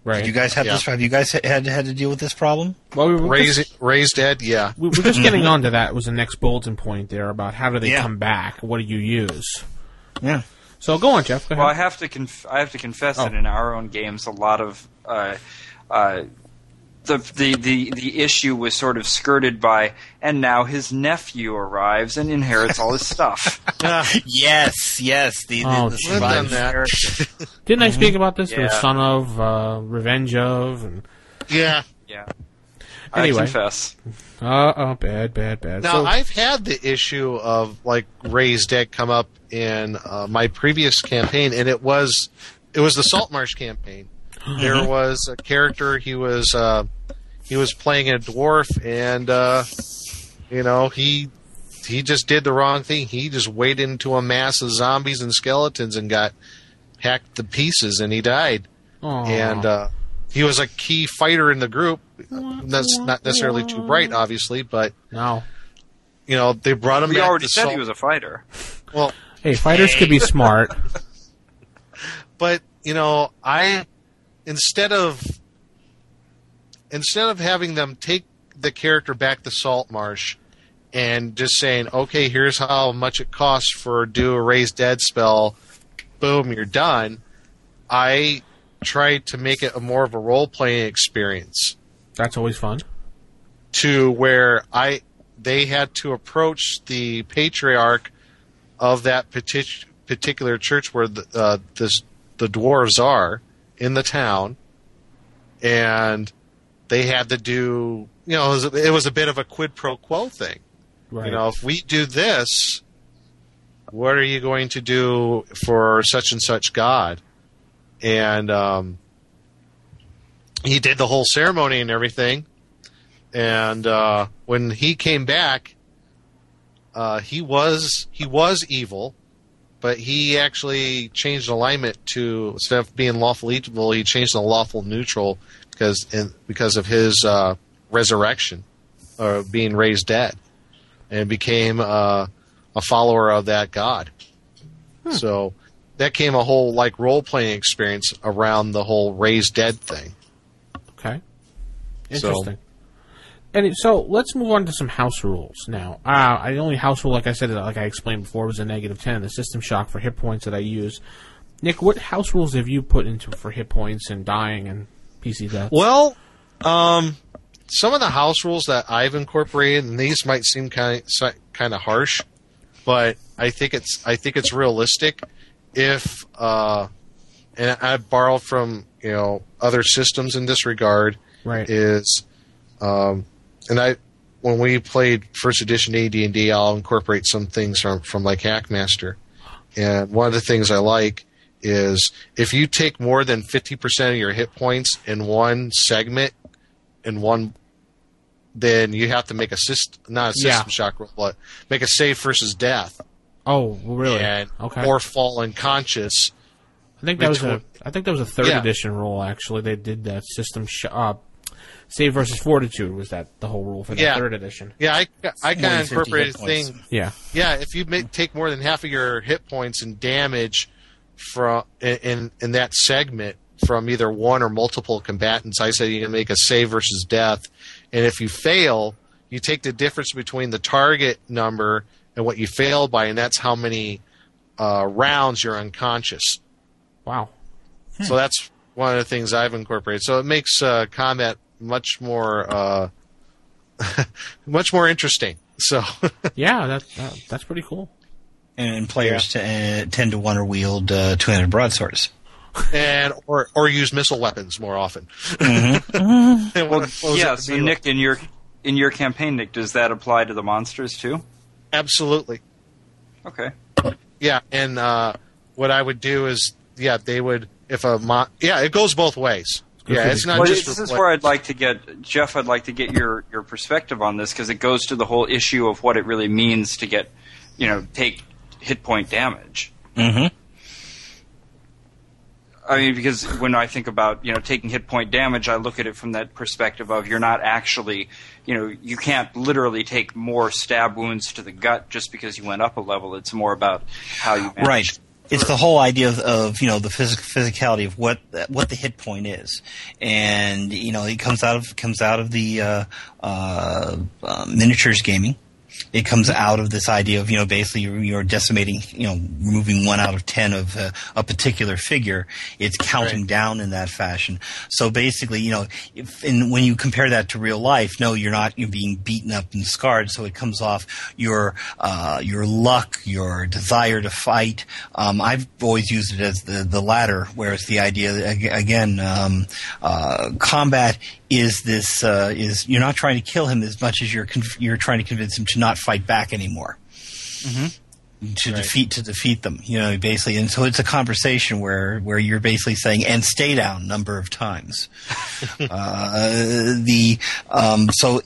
E: Right.
H: Did you guys have
F: Yeah.
H: this? Have you guys had had to deal with this problem?
E: well, we were just,
F: raised dead, yeah.
E: we were just getting onto that. Was the next bulletin point there about how do they
H: Yeah.
E: come back? What do you use?
H: Yeah.
E: So go on, Jeff. Go
G: Well, I have to conf- I have to confess
E: Oh.
G: that in our own games, a lot of uh, uh, the, the the the issue was sort of skirted by, and now his nephew arrives and inherits all his stuff.
H: Yes, yes. The, the,
E: Oh,
H: the
E: geez.
F: Done that.
E: Didn't I speak about this? The son of, uh, revenge of, and
F: yeah.
G: Yeah,
E: Anyway.
G: I confess.
E: uh, oh, bad, bad, bad.
F: Now
E: so,
F: I've had the issue of like raise dead come up in uh, my previous campaign, and it was it was the Saltmarsh campaign. There was a character he was uh, he was playing a dwarf, and uh, you know he he just did the wrong thing. He just waded into a mass of zombies and skeletons and got hacked to pieces, and he died.
E: Aw.
F: And uh, he was a key fighter in the group. That's not necessarily too bright, obviously, but
E: no.
F: you know they brought him.
G: We
F: back
G: already
F: to
G: said
F: Salt-
G: he was a fighter.
F: well,
E: Hey, fighters could be smart.
F: but you know, I instead of instead of having them take the character back to Saltmarsh and just saying, "Okay, here's how much it costs for do a raised dead spell," boom, you're done. I tried to make it a more of a role playing experience
E: That's always fun.
F: to where I they had to approach the patriarch of that partic- particular church where the uh, this the dwarves are in the town, and they had to do you know it was, a, it was a bit of a quid pro quo thing.
E: Right.
F: You know, if we do this, what are you going to do for such and such God? And um, he did the whole ceremony and everything. And uh, when he came back, uh, he was he was evil, but he actually changed alignment to instead of being lawful evil, he changed to lawful neutral because in, because of his uh, resurrection or being raised dead, and became uh, a follower of that God. So that came a whole like role playing experience around the whole raised dead thing.
E: Okay.
F: So-
E: Interesting. And so let's move on to some house rules now. Uh, I, the only house rule, like I said, like I explained before, was a negative ten. The system shock for hit points that I use. Nick, what house rules have you put into for hit points and dying and PC death?
F: Well, um, some of the house rules that I've incorporated, and these might seem kind of, kind of harsh, but I think it's I think it's realistic. If uh, and I borrowed from you know other systems in this regard
E: Right.
F: is, um, and I when we played first edition AD and D, I'll incorporate some things from from like Hackmaster, and one of the things I like is if you take more than 50% of your hit points in one segment in one then you have to make a system not a system
E: Yeah.
F: shock roll but make a save versus death
E: oh, really?
F: and
E: okay.
F: or fall unconscious
E: I think that was a.
F: between-
E: I think that was a third
F: Yeah.
E: edition rule. Actually, they did that system. Sh- uh, save versus fortitude was that the whole rule for the
F: Yeah.
E: third edition.
F: yeah i, I kind of
H: hit
F: incorporated thing
E: Yeah.
F: yeah if you make, take more than half of your hit points and damage from in, in in that segment from either one or multiple combatants i said you can make a save versus death and if you fail you take the difference between the target number and what you failed by and that's how many uh, rounds you're unconscious
E: Wow.
F: so that's one of the things i've incorporated so it makes uh, combat much more uh, much more interesting so
E: Yeah, that, that that's pretty cool.
H: And players t- uh, tend to want to wield uh, two-handed broadswords.
F: and or or use missile weapons more often.
G: Mm-hmm.
F: And
G: Well,
F: what- what was
G: yeah. So
F: the-
G: Nick, in your in your campaign, Nick, does that apply to the monsters too?
F: absolutely,
G: Okay.
F: yeah. And uh, what I would do is, yeah, they would if a mo- yeah, it goes both ways. Yeah, it's not
G: Well,
F: just
G: this is where I'd like to get Jeff. I'd like to get your your perspective on this because it goes to the whole issue of what it really means to get, you know, take hit point damage.
H: Mm-hmm.
G: I mean, because when I think about you know taking hit point damage, I look at it from that perspective of you're not actually, you know, you can't literally take more stab wounds to the gut just because you went up a level. It's more about how you manage.
H: Right. It's the whole idea of, of you know the physic- physicality of what what the hit point is, and you know it comes out of comes out of the uh, uh, uh, miniatures gaming. It comes out of this idea of you know basically you're, you're decimating you know removing one out of ten of uh, a particular figure. It's counting
F: Right.
H: down in that fashion. So basically, you know, if, and when you compare that to real life, no, you're not you're being beaten up and scarred. So it comes off your uh, your luck, your desire to fight. Um, I've always used it as the the latter, where it's the idea that, again, um, uh, combat is this uh, is you're not trying to kill him as much as you're conf- you're trying to convince him to not fight back anymore to defeat to defeat them. You know, basically, and so it's a conversation where where you're basically saying and stay down number of times. uh, the um, so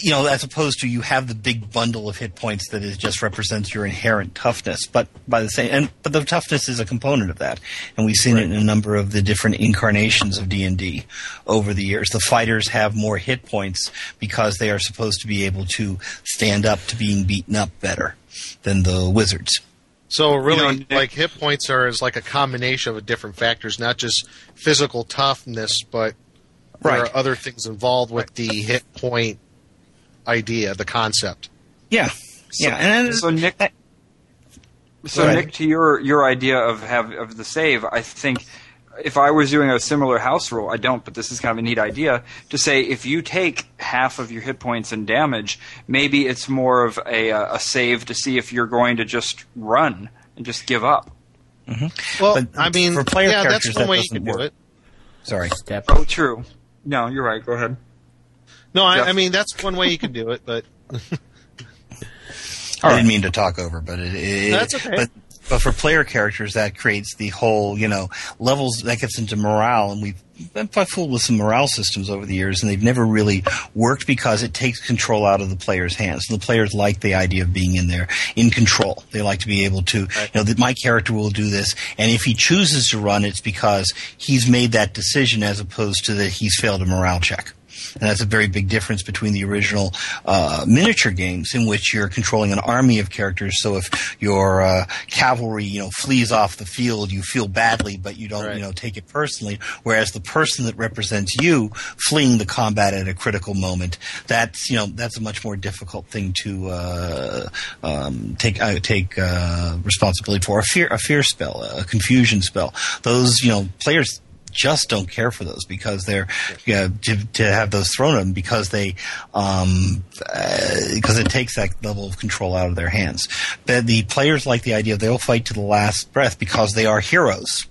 H: you know, as opposed to you have the big bundle of hit points that is just represents your inherent toughness, but by the same and but the toughness is a component of that, and we've seen it in a number of the different incarnations of D and D over the years. The fighters have more hit points because they are supposed to be able to stand up to being beaten up better than the wizards.
F: So really,
G: You know,
F: like hit points are is like a combination of different factors, not just physical toughness, but there are other things involved with the hit point idea, the concept.
H: Yeah, yeah, and
G: So Nick,
H: that-
G: so
H: Go.
G: Nick, to your your idea of have of the save, I think if I was doing a similar house rule, I don't, but this is kind of a neat idea to say if you take half of your hit points and damage, maybe it's more of a, uh, a save to see if you're going to just run and just give up. Mm-hmm.
F: Well,
H: But
F: I mean,
H: for player
F: yeah, that's
H: characters,
F: one
H: that
F: way you
H: doesn't
F: can do
H: work.
F: it.
H: Sorry.
E: Step.
G: Oh, true. No, you're right. Go ahead.
F: No, I, I mean that's one way you can do it, but
H: I didn't mean to talk over, but it, it
F: That's okay.
H: But but for player characters, that creates the whole you know levels that gets into morale, and we've been quite fooled with some morale systems over the years, and they've never really worked because it takes control out of the player's hands. The players like the idea of being in there in control. They like to be able to, you know, that my character will do this, and if he chooses to run, it's because he's made that decision as opposed to that he's failed a morale check. And that's a very big difference between the original uh, miniature games, in which you're controlling an army of characters. So if your uh, cavalry, you know, flees off the field, you feel badly, but you don't,
F: Right.
H: you know, take it personally. Whereas the person that represents you fleeing the combat at a critical moment, that's you know, that's a much more difficult thing to uh, um, take uh, take uh, responsibility for. A fear a fear spell, a confusion spell. Those you know players just don't care for those because they're yeah, to, to have those thrown at them because they um, uh, because it takes that level of control out of their hands. But the players like the idea they'll fight to the last breath because they are heroes.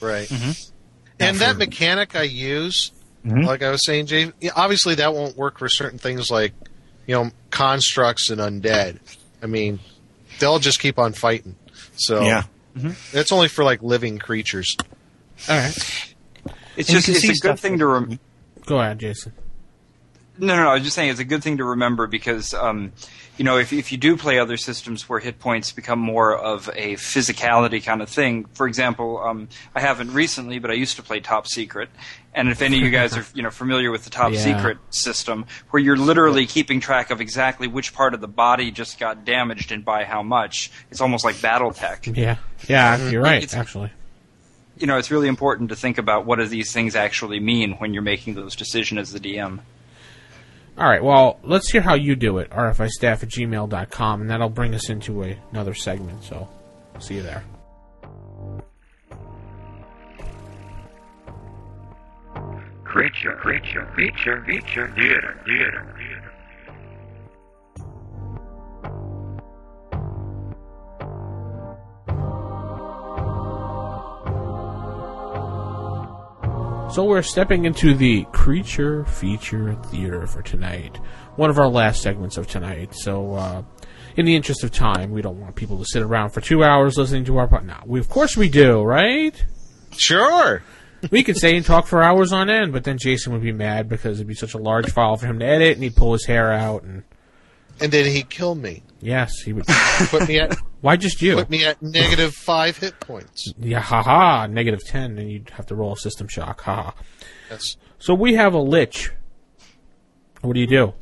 F: right.
H: Now
F: And that mechanic I use,
H: Mhm.
F: like I was saying, Jay, obviously that won't work for certain things like you know constructs and undead. I mean, they'll just keep on fighting. So
H: Yeah.
F: it's only for like living creatures.
E: All right.
G: It's
H: And
G: just it's a good thing to rem-
E: Go ahead, Jason.
G: No, no, no. I was just saying it's a good thing to remember because, um, you know, if, if you do play other systems where hit points become more of a physicality kind of thing, for example, um, I haven't recently, but I used to play Top Secret. And if any of you guys are, you know, familiar with the Top
E: Yeah.
G: Secret system, where you're literally keeping track of exactly which part of the body just got damaged and by how much, it's almost like BattleTech.
E: Yeah. Yeah, you're right,
G: It's-
E: actually.
G: You know, it's really important to think about what do these things actually mean when you're making those decisions as the DM.
E: All right, well, let's hear how you do it, rfistaff at gmail.com, and that'll bring us into a, another segment, so see you there.
C: Creature, creature, creature, creature, theater, theater,
E: So we're stepping into the creature feature theater for tonight. One of our last segments of tonight. So, uh, in the interest of time, we don't want people to sit around for two hours listening to our pod. No, we, of course we do, right?
F: Sure.
E: We could stay and talk for hours on end, but then Jason would be mad because it'd be such a large file for him to edit, and he'd pull his hair out, and
F: And then he'd kill me.
E: yes, he would.
F: Put me at
E: Why just you?
F: put me at negative five hit points.
E: Yeah, haha, negative ten, and you'd have to roll a system shock, haha.
F: That's
E: So we have a lich. What do you do?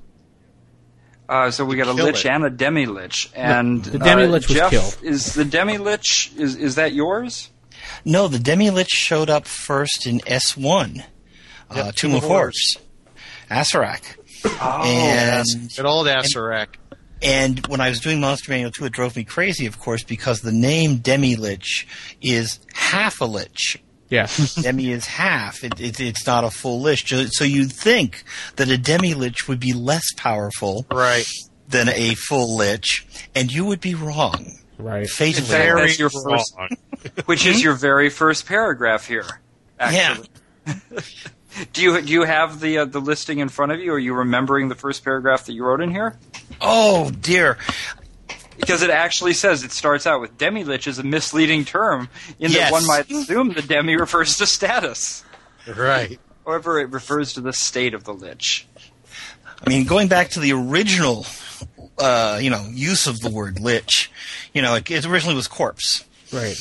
G: Uh, so we got a
F: kill
G: lich
F: it.
G: and a demi lich, and
E: the demi-lich
G: uh,
E: was
G: Jeff,
E: killed.
G: Is the demi lich is is that yours?
H: No, the Demi Lich showed up first in S1, uh, Tomb of Horrors, Acererak.
G: Oh,
H: and
F: an old Acererak.
H: And when I was doing Monster Manual 2, it drove me crazy, of course, because the name Demi Lich is half a lich.
E: Yes.
H: Demi is half. It, it, it's not a full lich. So- So you'd think that a Demi Lich would be less powerful
F: Right.
H: than a full lich, and you would be wrong.
E: right.
H: Fatally
G: fact,
H: wrong.
G: your first, which is hmm? your very first paragraph here. Actually. do you do you have the uh, the listing in front of you? or Are you remembering the first paragraph that you wrote in here?
H: Oh, dear.
G: Because it actually says it starts out with demi lich is a misleading term in
H: Yes.
G: that one might assume the demi refers to status.
F: Right.
G: However, it refers to the state of the lich.
H: I mean, going back to the original, uh, you know, use of the word lich, you know, it, it originally was corpse.
E: Right.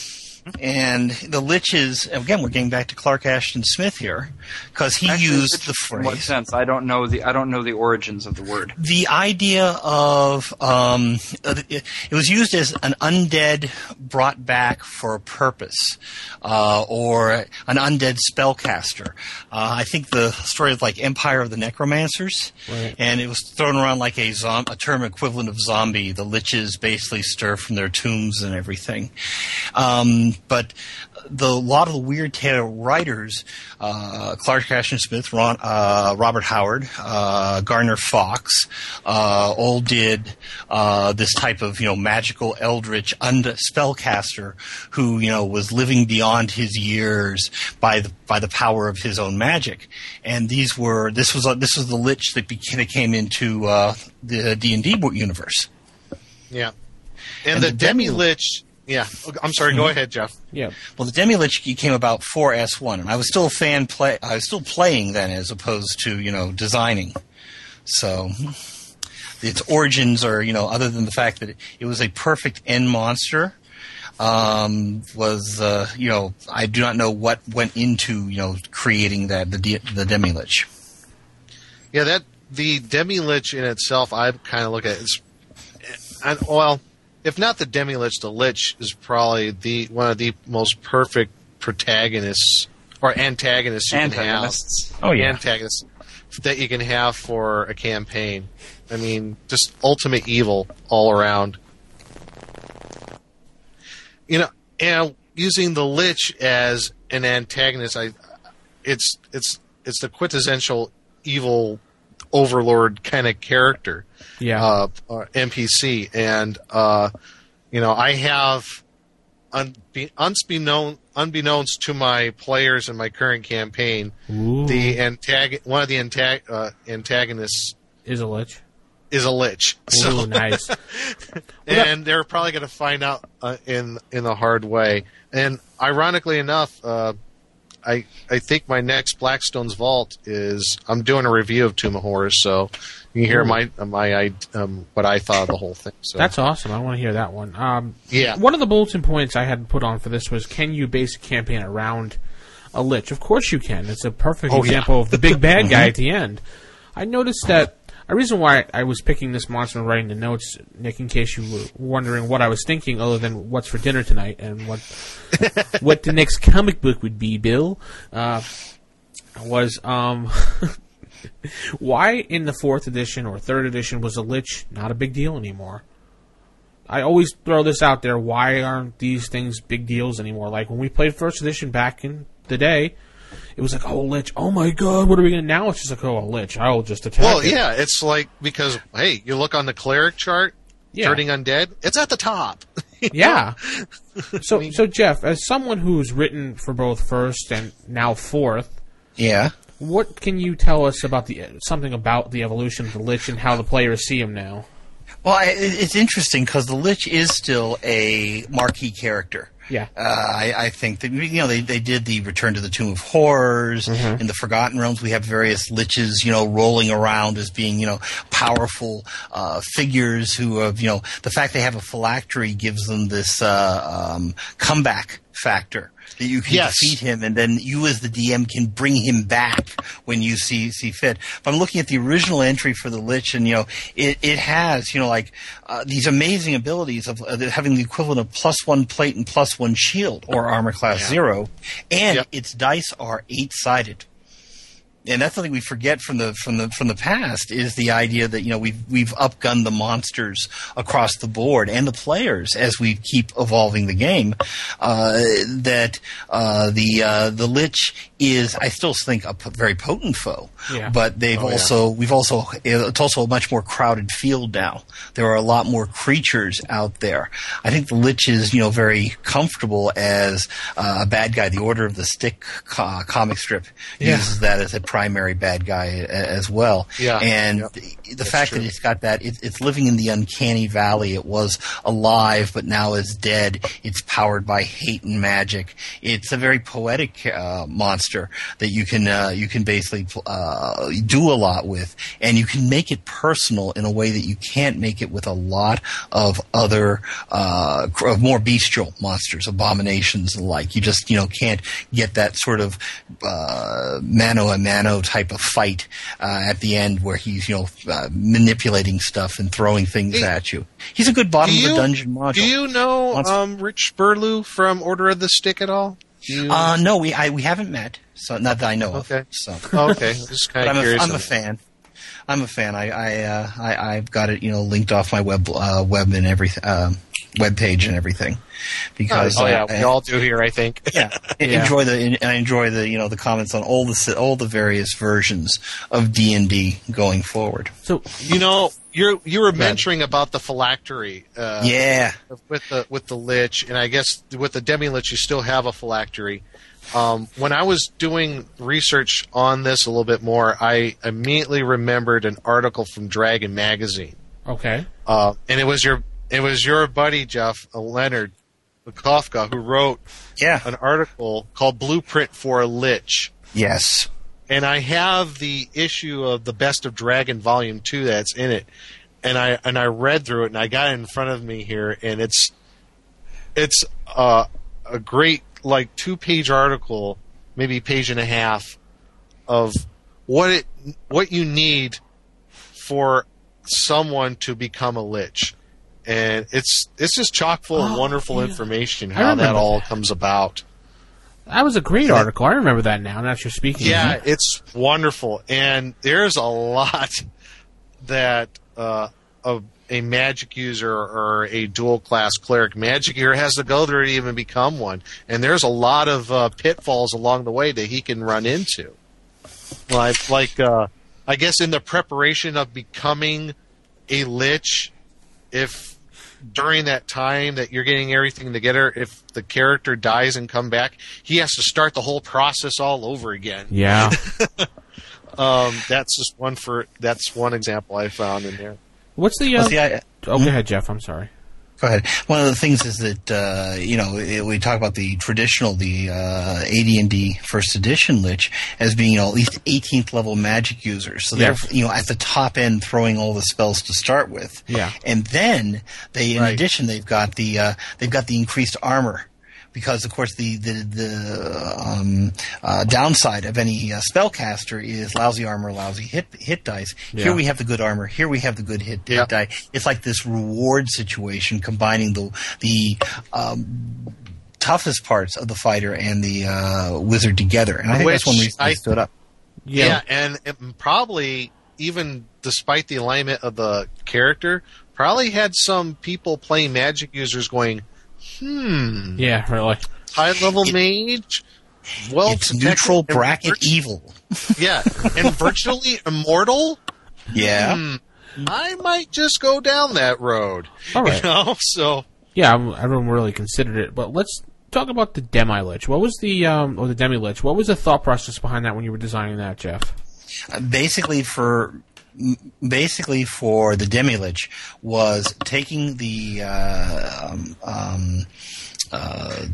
H: And the liches, again, we're getting back to Clark Ashton Smith here, because he
G: Actually,
H: used the
G: In what sense? I don't know the I don't know the origins of the word.
H: The idea of um, it it was used as an undead brought back for a purpose, uh, or an undead spellcaster. Uh, I think the story of like Empire of the Necromancers,
E: Right.
H: and it was thrown around like a, zom- a term equivalent of zombie. The liches basically stir from their tombs and everything. Um, but the a lot of the Weird Tale writers, uh, Clark Ashton Smith, Ron, uh, Robert Howard, uh, Gardner Fox, uh, all did uh, this type of you know magical eldritch spellcaster who you know was living beyond his years by the by the power of his own magic. And these were this was this was the lich that became, that came into uh, the D and D universe.
F: Yeah. And,
H: And
F: the,
H: the
F: Demi- Lich. Yeah. I'm sorry. Go ahead, Jeff.
E: Yeah.
H: Well, the Demi Lich came about for S1, and I was still a fan play. I was still playing then, as opposed to you know designing. So its origins are you know other than the fact that it, it was a perfect end monster. Um, was uh, you know I do not know what went into you know creating that the D- the Demi Lich.
F: Yeah, that the Demi Lich in itself, I kind of look at as, and, well, if not the Demi Lich, the Lich is probably the one of the most perfect protagonists or antagonists you
G: Antagonists.
H: Oh
F: can have. Antagonists that you can have for a campaign. I mean, just ultimate evil all around. You know, and using the Lich as an antagonist, I it's it's it's the quintessential evil overlord kind of character
E: Yeah.
F: uh, uh, NPC, and uh, you know I have unbe- unbeknown, unbeknownst to my players in my current campaign,
E: Ooh.
F: the antag- one of the antag- uh, antagonists
E: is a lich.
F: is a lich.
E: Ooh,
F: So,
E: nice.
F: and they're probably going to find out uh, in in the hard way. And ironically enough, uh, I I think my next Blackstone's Vault is I'm doing a review of Tomb of Horrors, so you can hear my my um, what I thought of the whole thing. So
E: That's awesome. I want to hear that one. Um,
F: Yeah.
E: One of the bulletin points I had put on for this was: Can you base a campaign around a lich? Of course you can. It's a perfect
F: Oh, yeah.
E: example of the big bad guy at the end. I noticed that. A reason why I was picking this monster and writing the notes, Nick, in case you were wondering what I was thinking, other than what's for dinner tonight and what what the next comic book would be, Bill, uh, was um, why in the fourth edition or third edition was a lich not a big deal anymore? I always throw this out there. Why aren't these things big deals anymore? Like when we played first edition back in the day, it was like, oh, lich. Oh my god, what are we gonna? Now it's just like, oh, a lich. I will just attack.
F: Well,
E: it.
F: yeah, it's like because hey, you look on the cleric chart,
E: Yeah.
F: turning undead, it's at the top.
E: Yeah. so, so Jeff, as someone who's written for both first and now fourth,
H: Yeah.
E: what can you tell us about the something about the evolution of the lich and how the players see him now?
H: Well, it's interesting because the Lich is still a marquee character.
E: Yeah.
H: Uh, I, I think that you know they, they did the Return to the Tomb of Horrors
E: Mm-hmm.
H: in the Forgotten Realms. We have various liches, you know, rolling around as being you know powerful uh, figures who have you know the fact they have a phylactery gives them this uh, um, comeback factor that you can
F: Yes.
H: defeat him and then you as the DM can bring him back when you see see fit. But I'm looking at the original entry for the Lich and you know it, it has you know like uh, these amazing abilities of uh, having the equivalent of plus one plate and plus one shield or armor class zero, and its dice are eight sided and that's something we forget from the from the from the past is the idea that you know we've we've upgunned the monsters across the board and the players as we keep evolving the game. Uh, that uh, the uh, the lich is I still think a p- very potent foe,
E: Yeah.
H: but they've
F: Oh, yeah.
H: also we've also it's also a much more crowded field now. There are a lot more creatures out there. I think the lich is you know very comfortable as uh, a bad guy. The Order of the Stick co- comic strip
E: Yeah.
H: uses that as a primary bad guy a- as well.
F: Yeah.
H: and
F: Yep.
H: the, the fact
F: true.
H: that it's got that it, it's living in the uncanny valley. It was alive, but now is dead. It's powered by hate and magic. It's a very poetic uh, monster that you can uh, you can basically uh, do a lot with, and you can make it personal in a way that you can't make it with a lot of other uh, more bestial monsters, abominations and the like. You just you know can't get that sort of uh, mano a mano type of fight uh, at the end where he's you know uh, manipulating stuff and throwing things
F: Hey,
H: at you. He's a good bottom
F: do
H: of the dungeon module.
F: Do you know um, Rich Burlew from Order of the Stick at all? Do you-
H: Uh, no, we I, we haven't met, so not that I know
F: Okay.
H: of. So,
F: Oh, okay, just kind
H: I'm
F: of
H: a,
F: curious.
H: I'm a fan. I'm a fan. I I, uh, I I've got it, you know, linked off my web uh, web and everything, uh, web page and everything, because
F: oh yeah,
H: uh,
F: we all do here, I think.
H: yeah,
E: Yeah.
H: enjoy the I enjoy the you know the comments on all the all the various versions of D and D going forward.
E: So
F: You know, you're you were mentioning about the phylactery. Uh,
H: yeah,
F: with the with the lich, and I guess with the demi lich, you still have a phylactery. Um, when I was doing research on this a little bit more, I immediately remembered an article from Dragon Magazine,
E: okay,
F: uh, and it was your it was your buddy Jeff uh, Leonard Lakofka who wrote
H: yeah,
F: an article called "Blueprint for a Lich."
H: yes,
F: and I have the issue of the Best of Dragon Volume Two that's in it, and I and I read through it, and I got it in front of me here, and it's it's uh, a great like two page article, maybe page and a half, of what it what you need for someone to become a lich. And it's it's just chock full of
E: Oh,
F: wonderful
E: yeah.
F: information how that all comes about.
E: That was a great article. I remember that now. Now that you're speaking.
F: Yeah, it's wonderful, and there's a lot that uh, a, a magic user or a dual class cleric magic user has to go through to even become one, and there's a lot of uh, pitfalls along the way that he can run into. Like, like uh, I guess in the preparation of becoming a lich, if during that time that you're getting everything together, if the character dies and come back, he has to start the whole process all over again.
E: Yeah.
F: Um, that's just one for that's one example I found in there.
E: What's the? Uh,
H: Well, see, I,
E: oh, go ahead, Jeff. I'm sorry.
H: Go ahead. One of the things is that uh, you know it, we talk about the traditional, the uh, AD&D First Edition Lich as being you know, at least 18th level magic users. So they're you know at the top end throwing all the spells to start with.
E: Yeah.
H: And then they, in
F: Right.
H: addition, they've got the uh, they've got the increased armor. Because of course the the, the um, uh, downside of any uh, spellcaster is lousy armor, lousy hit hit dice.
E: Yeah.
H: Here we have the good armor. Here we have the good hit,
F: Yeah.
H: die. It's like this reward situation combining the the um, toughest parts of the fighter and the uh, wizard together. And I think that's
F: Which
H: one reason I
F: I-
H: stood up.
F: Yeah, and it probably even despite the alignment of the character, probably had some people playing magic users going, "Hmm,
E: Yeah, really.
F: high level mage." Well,
H: it's neutral bracket
F: virt-
H: evil.
F: yeah, and virtually immortal.
H: Yeah.
F: Hmm, I might just go down that road.
E: All right.
F: You know, so
E: Yeah, I'm- I haven't really considered it, but let's talk about the demi lich. What was the um or the demi lich? What was the thought process behind that when you were designing that, Jeff?
H: Uh, basically for m- basically for the demilich was taking the uh, um, um, uh,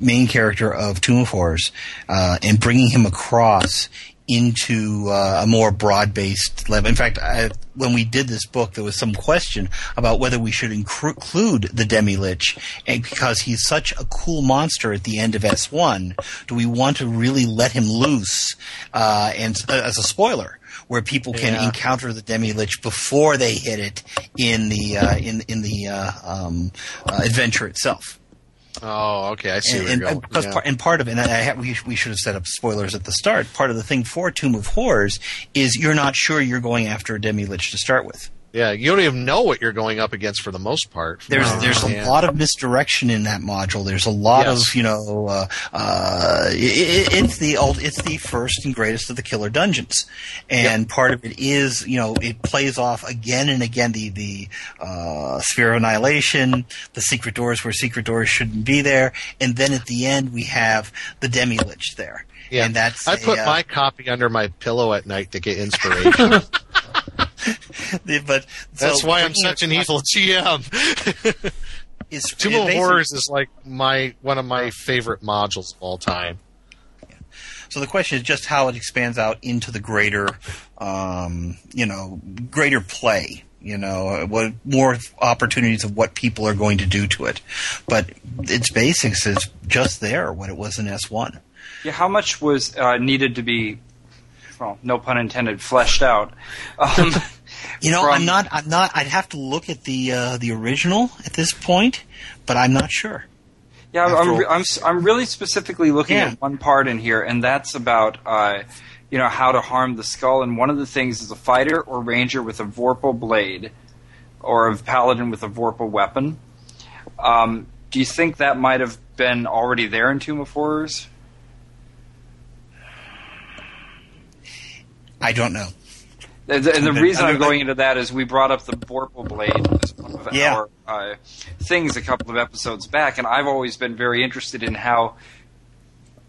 H: main character of Tomb of Horrors uh, and bringing him across into uh, a more broad-based level. In fact, I, when we did this book, there was some question about whether we should include the Demi-Lich, and because he's such a cool monster at the end of S1, do we want to really let him loose? Uh, and uh, as a spoiler, where people can
F: Yeah.
H: encounter the Demi-Lich before they hit it in the uh, in in the uh, um, uh, adventure itself
F: oh, okay, I see
H: and,
F: you're going.
H: because
F: Yeah.
H: part, and part of it, and I we, we should have set up spoilers at the start. Part of the thing for Tomb of Horrors is you're not sure you're going after a demi lich to start with.
F: Yeah, you don't even know what you're going up against for the most part.
H: There's
F: Uh,
H: there's a lot of misdirection in that module. There's a lot
F: Yes.
H: of you know, uh, uh, it, it, it's the old, it's the first and greatest of the killer dungeons, and part of it is you know it plays off again and again the the uh, sphere of annihilation, the secret doors where secret doors shouldn't be there, and then at the end we have the demi lich there.
F: Yeah,
H: and that's
F: I
H: a,
F: put
H: uh,
F: my copy under my pillow at night to get inspiration.
H: but
F: That's
H: so
F: why I'm such an evil GM.
H: Is,
F: Tomb
H: it
F: of Horrors is like my one of my favorite modules of all time.
H: So the question is just how it expands out into the greater, um, you know, greater play. You know, what more opportunities of what people are going to do to it, but its basics is just there. What it was in S one.
G: Yeah, how much was uh, needed to be, well, no pun intended, fleshed out? Um,
H: You know,
G: From-
H: I'm not. I'm not. I'd have to look at the uh, the original at this point, but I'm not sure.
G: Yeah, I'm,
H: After
G: I'm, I'm really specifically looking
H: Yeah.
G: at one part in here, and that's about uh, you know, how to harm the skull. And one of the things is a fighter or ranger with a Vorpal blade, or a paladin with a Vorpal weapon. Um, do you think that might have been already there in Tomb of Horrors?
H: I don't know.
G: And the, and the
H: Okay.
G: reason I'm going into that is we brought up the Vorpal blade as one of
H: Yeah.
G: our uh, things a couple of episodes back, and I've always been very interested in how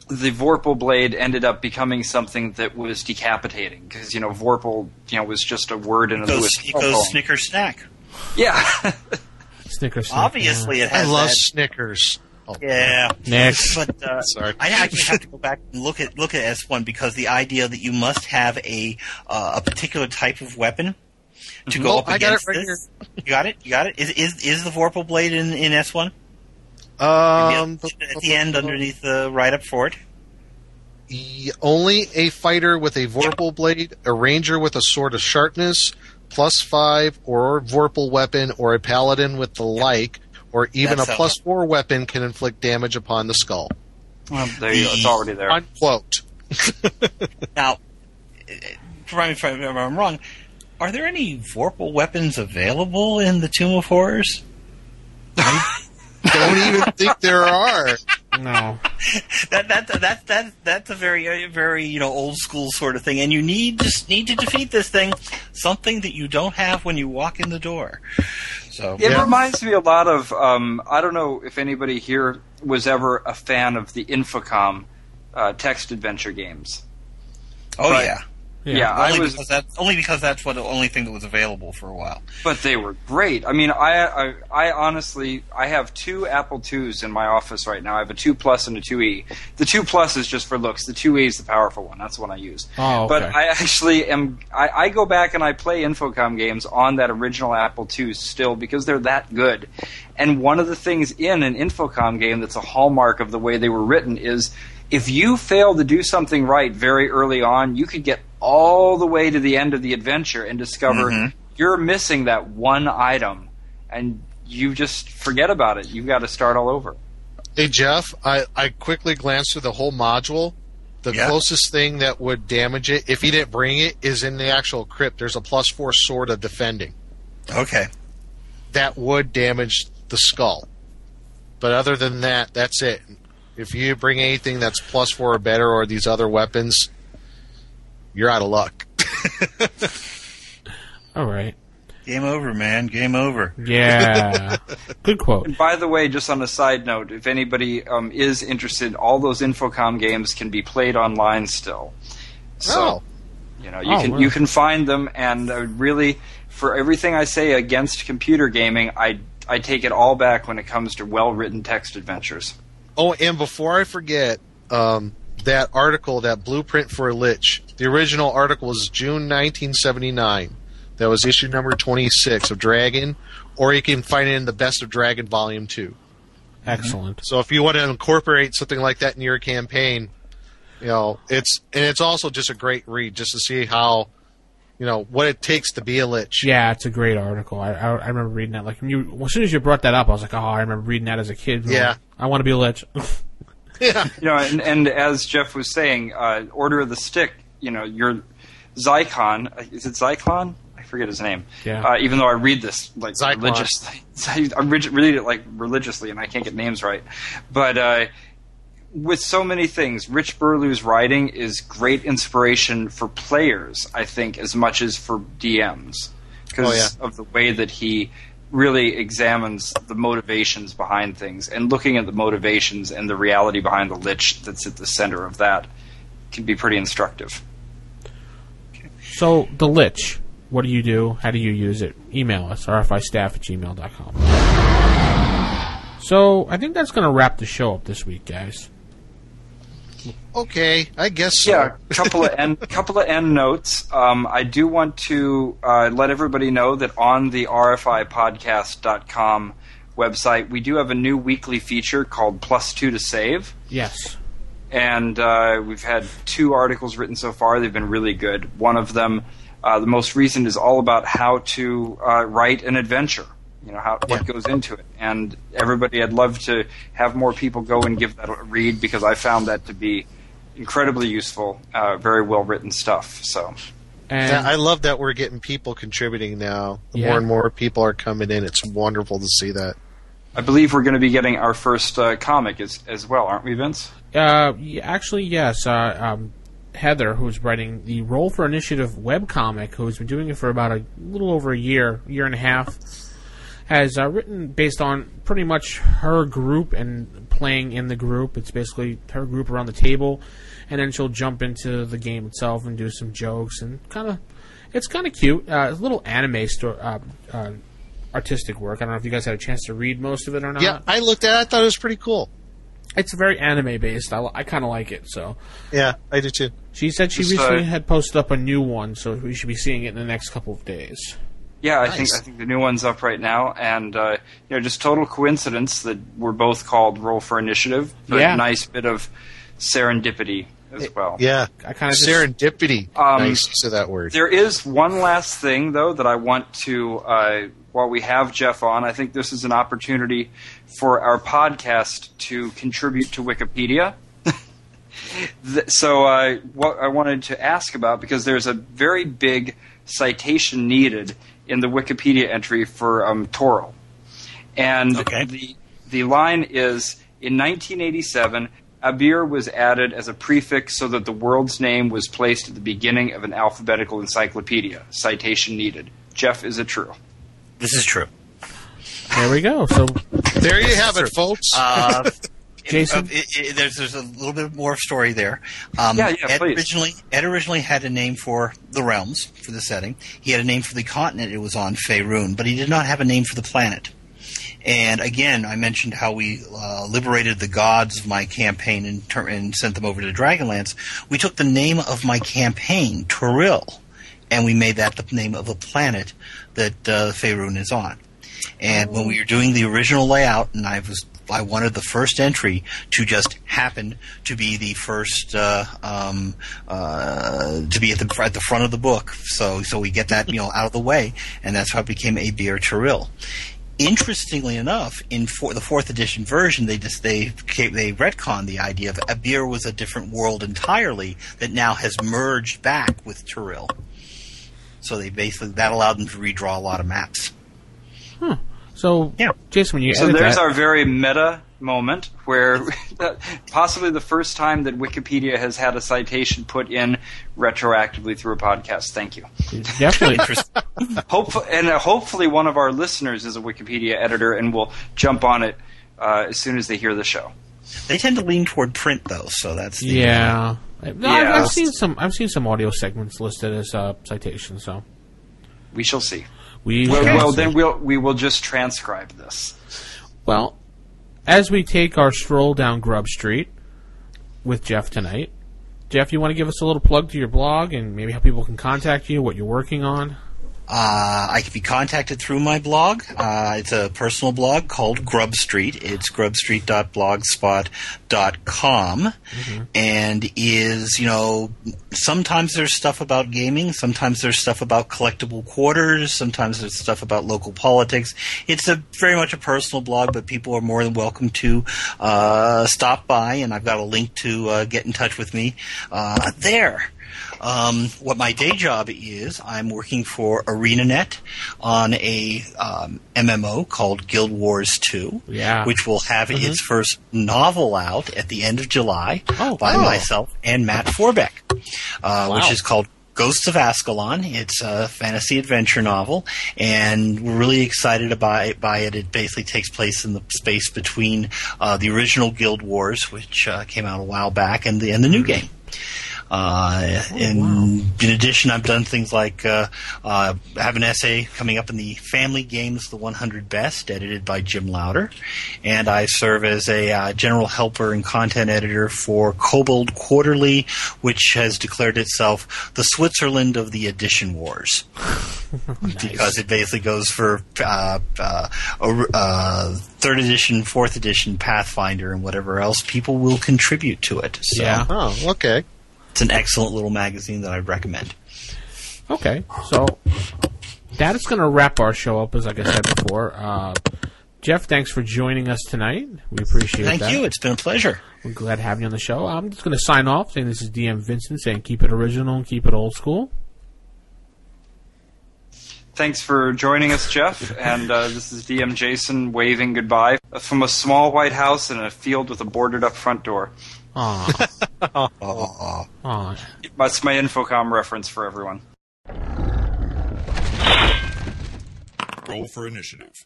G: the Vorpal blade ended up becoming something that was decapitating because you know Vorpal you know was just a word in a
H: It goes,
G: Lewis
H: it goes. Snicker snack.
G: Yeah,
E: Snickers.
H: Obviously, it has.
F: I
H: has
F: love
H: that.
F: Snickers. Oh,
H: Yeah.
E: Next.
H: But uh,
F: Sorry.
H: I actually have to go back and look at look at S one because the idea that you must have a uh, a particular type of weapon to go
F: Oh,
H: up
F: I got it
H: against
F: right
H: this. You got it. You got it. Is is is the Vorpal blade in in S one?
F: Um,
H: at the end, underneath the write up for it.
F: Only a fighter with a Vorpal blade, a ranger with a sword of sharpness, plus five, or Vorpal weapon, or a paladin with the like, or even
H: That's
F: a
H: how-
F: plus four weapon can inflict damage upon the skull.
G: well, there you go. It's already there.
F: Unquote.
H: Now, correct me if I'm- wrong. Are there any Vorpal weapons available in the Tomb of Horrors?
F: Don't even think there are.
E: no.
H: that that that that that's a very uh, very you know old school sort of thing, and you need to need to defeat this thing. Something that you don't have when you walk in the door. So
G: It
F: Yeah.
G: reminds me a lot of um, I don't know if anybody here was ever a fan of the Infocom uh, text adventure games.
H: oh
G: but-
H: yeah,
G: Yeah, I
H: only
G: was
H: because that's only because that's what the only thing that was available for a while.
G: But they were great. I mean, I, I, I honestly, I have two Apple IIs in my office right now. I have a two plus and a two E. The two plus is just for looks. The two E is the powerful one. That's the one I use.
E: Oh,
G: But. I actually am. I, I go back and I play Infocom games on that original Apple II still because they're that good. And one of the things in an Infocom game that's a hallmark of the way they were written is if you fail to do something right very early on, you could get all the way to the end of the adventure and discover
H: Mhm.
G: you're missing that one item, and you just forget about it. You've got to start all over.
F: Hey Jeff, I, I quickly glanced through the whole module. The
H: Yeah.
F: closest thing that would damage it, if he didn't bring it, is in the actual crypt. There's a plus four sword of defending.
H: Okay,
F: That would damage the skull. But other than that, that's it. If you bring anything that's plus four or better or these other weapons, you're out of luck.
E: All right.
H: game over, man. Game over.
E: Yeah. Good quote.
G: And by the way, just on a side note, if anybody um, is interested, all those Infocom games can be played online still. So
F: Oh.
G: you know you
E: Oh,
G: can
E: wow.
G: you can find them, and uh, really, for everything I say against computer gaming, I I take it all back when it comes to well written text adventures.
F: Oh, and before I forget, um, that article, that blueprint for a lich, the original article was June 1979. That was issue number 26 of Dragon, or you can find it in the Best of Dragon Volume 2.
E: Excellent.
F: So if you want to incorporate something like that in your campaign, you know, it's and it's also just a great read just to see how, you know, what it takes to be a lich.
E: Yeah, it's a great article. I, I, I remember reading that. Like you, as soon as you brought that up, I was like, oh, I remember reading that as a kid.
F: Yeah.
E: I want to be a lich.
F: Yeah.
G: You know, and, and as Jeff was saying, uh, Order of the Stick. You know, your Zyklon is it Zyklon? I forget his name.
E: Yeah.
G: Uh, even though I read this like
F: Zyklon.
G: religiously, I read it like religiously, and I can't get names right. But uh, with so many things, Rich Burlew's writing is great inspiration for players. I think as much as for DMs because
F: Oh, yeah.
G: of the way that he really examines the motivations behind things and looking at the motivations and the reality behind the lich that's at the center of that can be pretty instructive.
E: so, the lich. What do you do? How do you use it? Email us, rfistaff at gmail.com. So, I think that's going to wrap the show up this week, guys.
F: Okay, I guess so.
G: Yeah, a couple of end, couple of end notes. Um, I do want to uh, let everybody know that on the RFIPodcast.com website, we do have a new weekly feature called Plus Two to Save.
E: Yes.
G: and uh, we've had two articles written so far. They've been really good. One of them, uh, the most recent, is all about how to uh, write an adventure. You know how what goes into it, and everybody. I'd love to have more people go and give that a read because I found that to be incredibly useful, uh, very well written stuff. So
E: And
F: Yeah, I love that we're getting people contributing now. The
E: Yeah.
F: More and more people are coming in. It's wonderful to see that.
G: I believe we're going to be getting our first uh, comic as as well, aren't we, Vince?
E: Uh, actually, yes. Uh, um, Heather, who's writing the Roll for Initiative webcomic, who's been doing it for about a little over a year, year and a half, has uh, written based on pretty much her group and playing in the group. It's basically her group around the table, and then she'll jump into the game itself and do some jokes and kind of. It's kind of cute. Uh, it's a little anime sto- uh, uh, artistic work. I don't know if you guys had a chance to read most of it or not.
F: Yeah, I looked at it. I thought it was pretty cool.
E: It's very anime based. I, I kind of like it. So
F: Yeah, I do too.
E: she said she
G: Just,
E: recently had posted up a new one, so we should be seeing it in the next couple of days.
G: Yeah, I
F: Nice.
G: think I think the new one's up right now, and uh, you know, just total coincidence that we're both called Roll for Initiative. But
E: Yeah.
G: a nice bit of serendipity as well.
F: Yeah,
E: I kind of
F: serendipity.
G: Um,
F: nice use of that word.
G: There is one last thing, though, that I want to, uh, while we have Jeff on, I think this is an opportunity for our podcast to contribute to Wikipedia. So, uh, what I wanted to ask about, because there's a very big citation needed in the Wikipedia entry for um, Toril. And
H: Okay.
G: the, the line is In 1987, Abeir was added as a prefix so that the world's name was placed at the beginning of an alphabetical encyclopedia. Citation needed. Jeff, is it true?
H: This is true.
E: there we go. So
F: there you have it, folks.
H: Uh,
E: Jason?
H: uh, it, it, there's there's a little bit more story there. Um,
G: Yeah, yeah,
H: Ed
G: please.
H: originally Ed originally had a name for the realms for the setting. He had a name for the continent it was on, Faerun, but he did not have a name for the planet. And again, I mentioned how we uh, liberated the gods of my campaign and, tur- and sent them over to Dragonlance. We took the name of my campaign, Toril, and we made that the name of the planet that uh, Faerun is on. And when we were doing the original layout, and I was I wanted the first entry to just happen to be the first uh, um, uh, to be at the at the front of the book. So so we get that you know out of the way, and that's how it became Abeir Toril. Interestingly enough, in for, the fourth edition version, they just they they retconned the idea of Abeir was a different world entirely that now has merged back with Toril. So they basically that allowed them to redraw a lot of maps.
E: So
H: Yeah.
E: Jason, when you
G: So there's
E: that,
G: our very meta moment where possibly the first time that Wikipedia has had a citation put in retroactively through a podcast. Thank you.
E: definitely
G: Hopefully, and uh, hopefully one of our listeners is a Wikipedia editor and will jump on it uh, as soon as they hear the show.
H: They tend to lean toward print though, so that's the,
E: yeah. No, I've, I've seen some. I've seen some audio segments listed as uh, citations. So
G: We shall see.
E: We
G: Well, well then we'll we will just transcribe this.
E: Well, as we take our stroll down Grub Street with Jeff tonight, Jeff, you want to give us a little plug to your blog and maybe how people can contact you, what you're working on?
H: Uh, I can be contacted through my blog. Uh, it's a personal blog called Grub Street. It's grubstreet.blogspot.com. And is, you know, sometimes there's stuff about gaming, sometimes there's stuff about collectible quarters, sometimes there's stuff about local politics. It's a very much a personal blog, but people are more than welcome to uh, stop by, and I've got a link to uh, get in touch with me uh, there. Um, what my day job is, I'm working for ArenaNet on a um, MMO called Guild Wars 2,
E: Yeah.
H: which will have its first novel out at the end of July
E: Oh,
H: by
E: oh.
H: myself and Matt Forbeck, uh,
E: Wow.
H: which is called Ghosts of Ascalon. It's a fantasy adventure novel, and we're really excited by, by it. It basically takes place in the space between uh, the original Guild Wars, which uh, came out a while back, and the and the new game. Uh, in, in addition, I've done things like uh, uh, I have an essay coming up in the Family Games, the 100 Best, edited by Jim Lowder, and I serve as a uh, general helper and content editor for Kobold Quarterly, which has declared itself the Switzerland of the Edition Wars because it basically goes for uh, uh, uh, third edition, fourth edition, Pathfinder, and whatever else people will contribute to it. So
E: Yeah.
F: oh, okay.
H: It's an excellent little magazine that I'd recommend.
E: Okay, so that is going to wrap our show up, as like I said before. Uh, Jeff, thanks for joining us tonight. We appreciate it.
H: Thank
E: that.
H: you. It's been a pleasure.
E: We're glad having you on the show. I'm just going to sign off saying this is DM Vincent saying keep it original and keep it old school.
G: Thanks for joining us, Jeff. And uh, this is DM Jason waving goodbye from a small white house in a field with a boarded up front door.
E: Aw. Ah.
H: Oh,
E: Aw.
G: That's my Infocom reference for everyone.
D: Roll for initiative.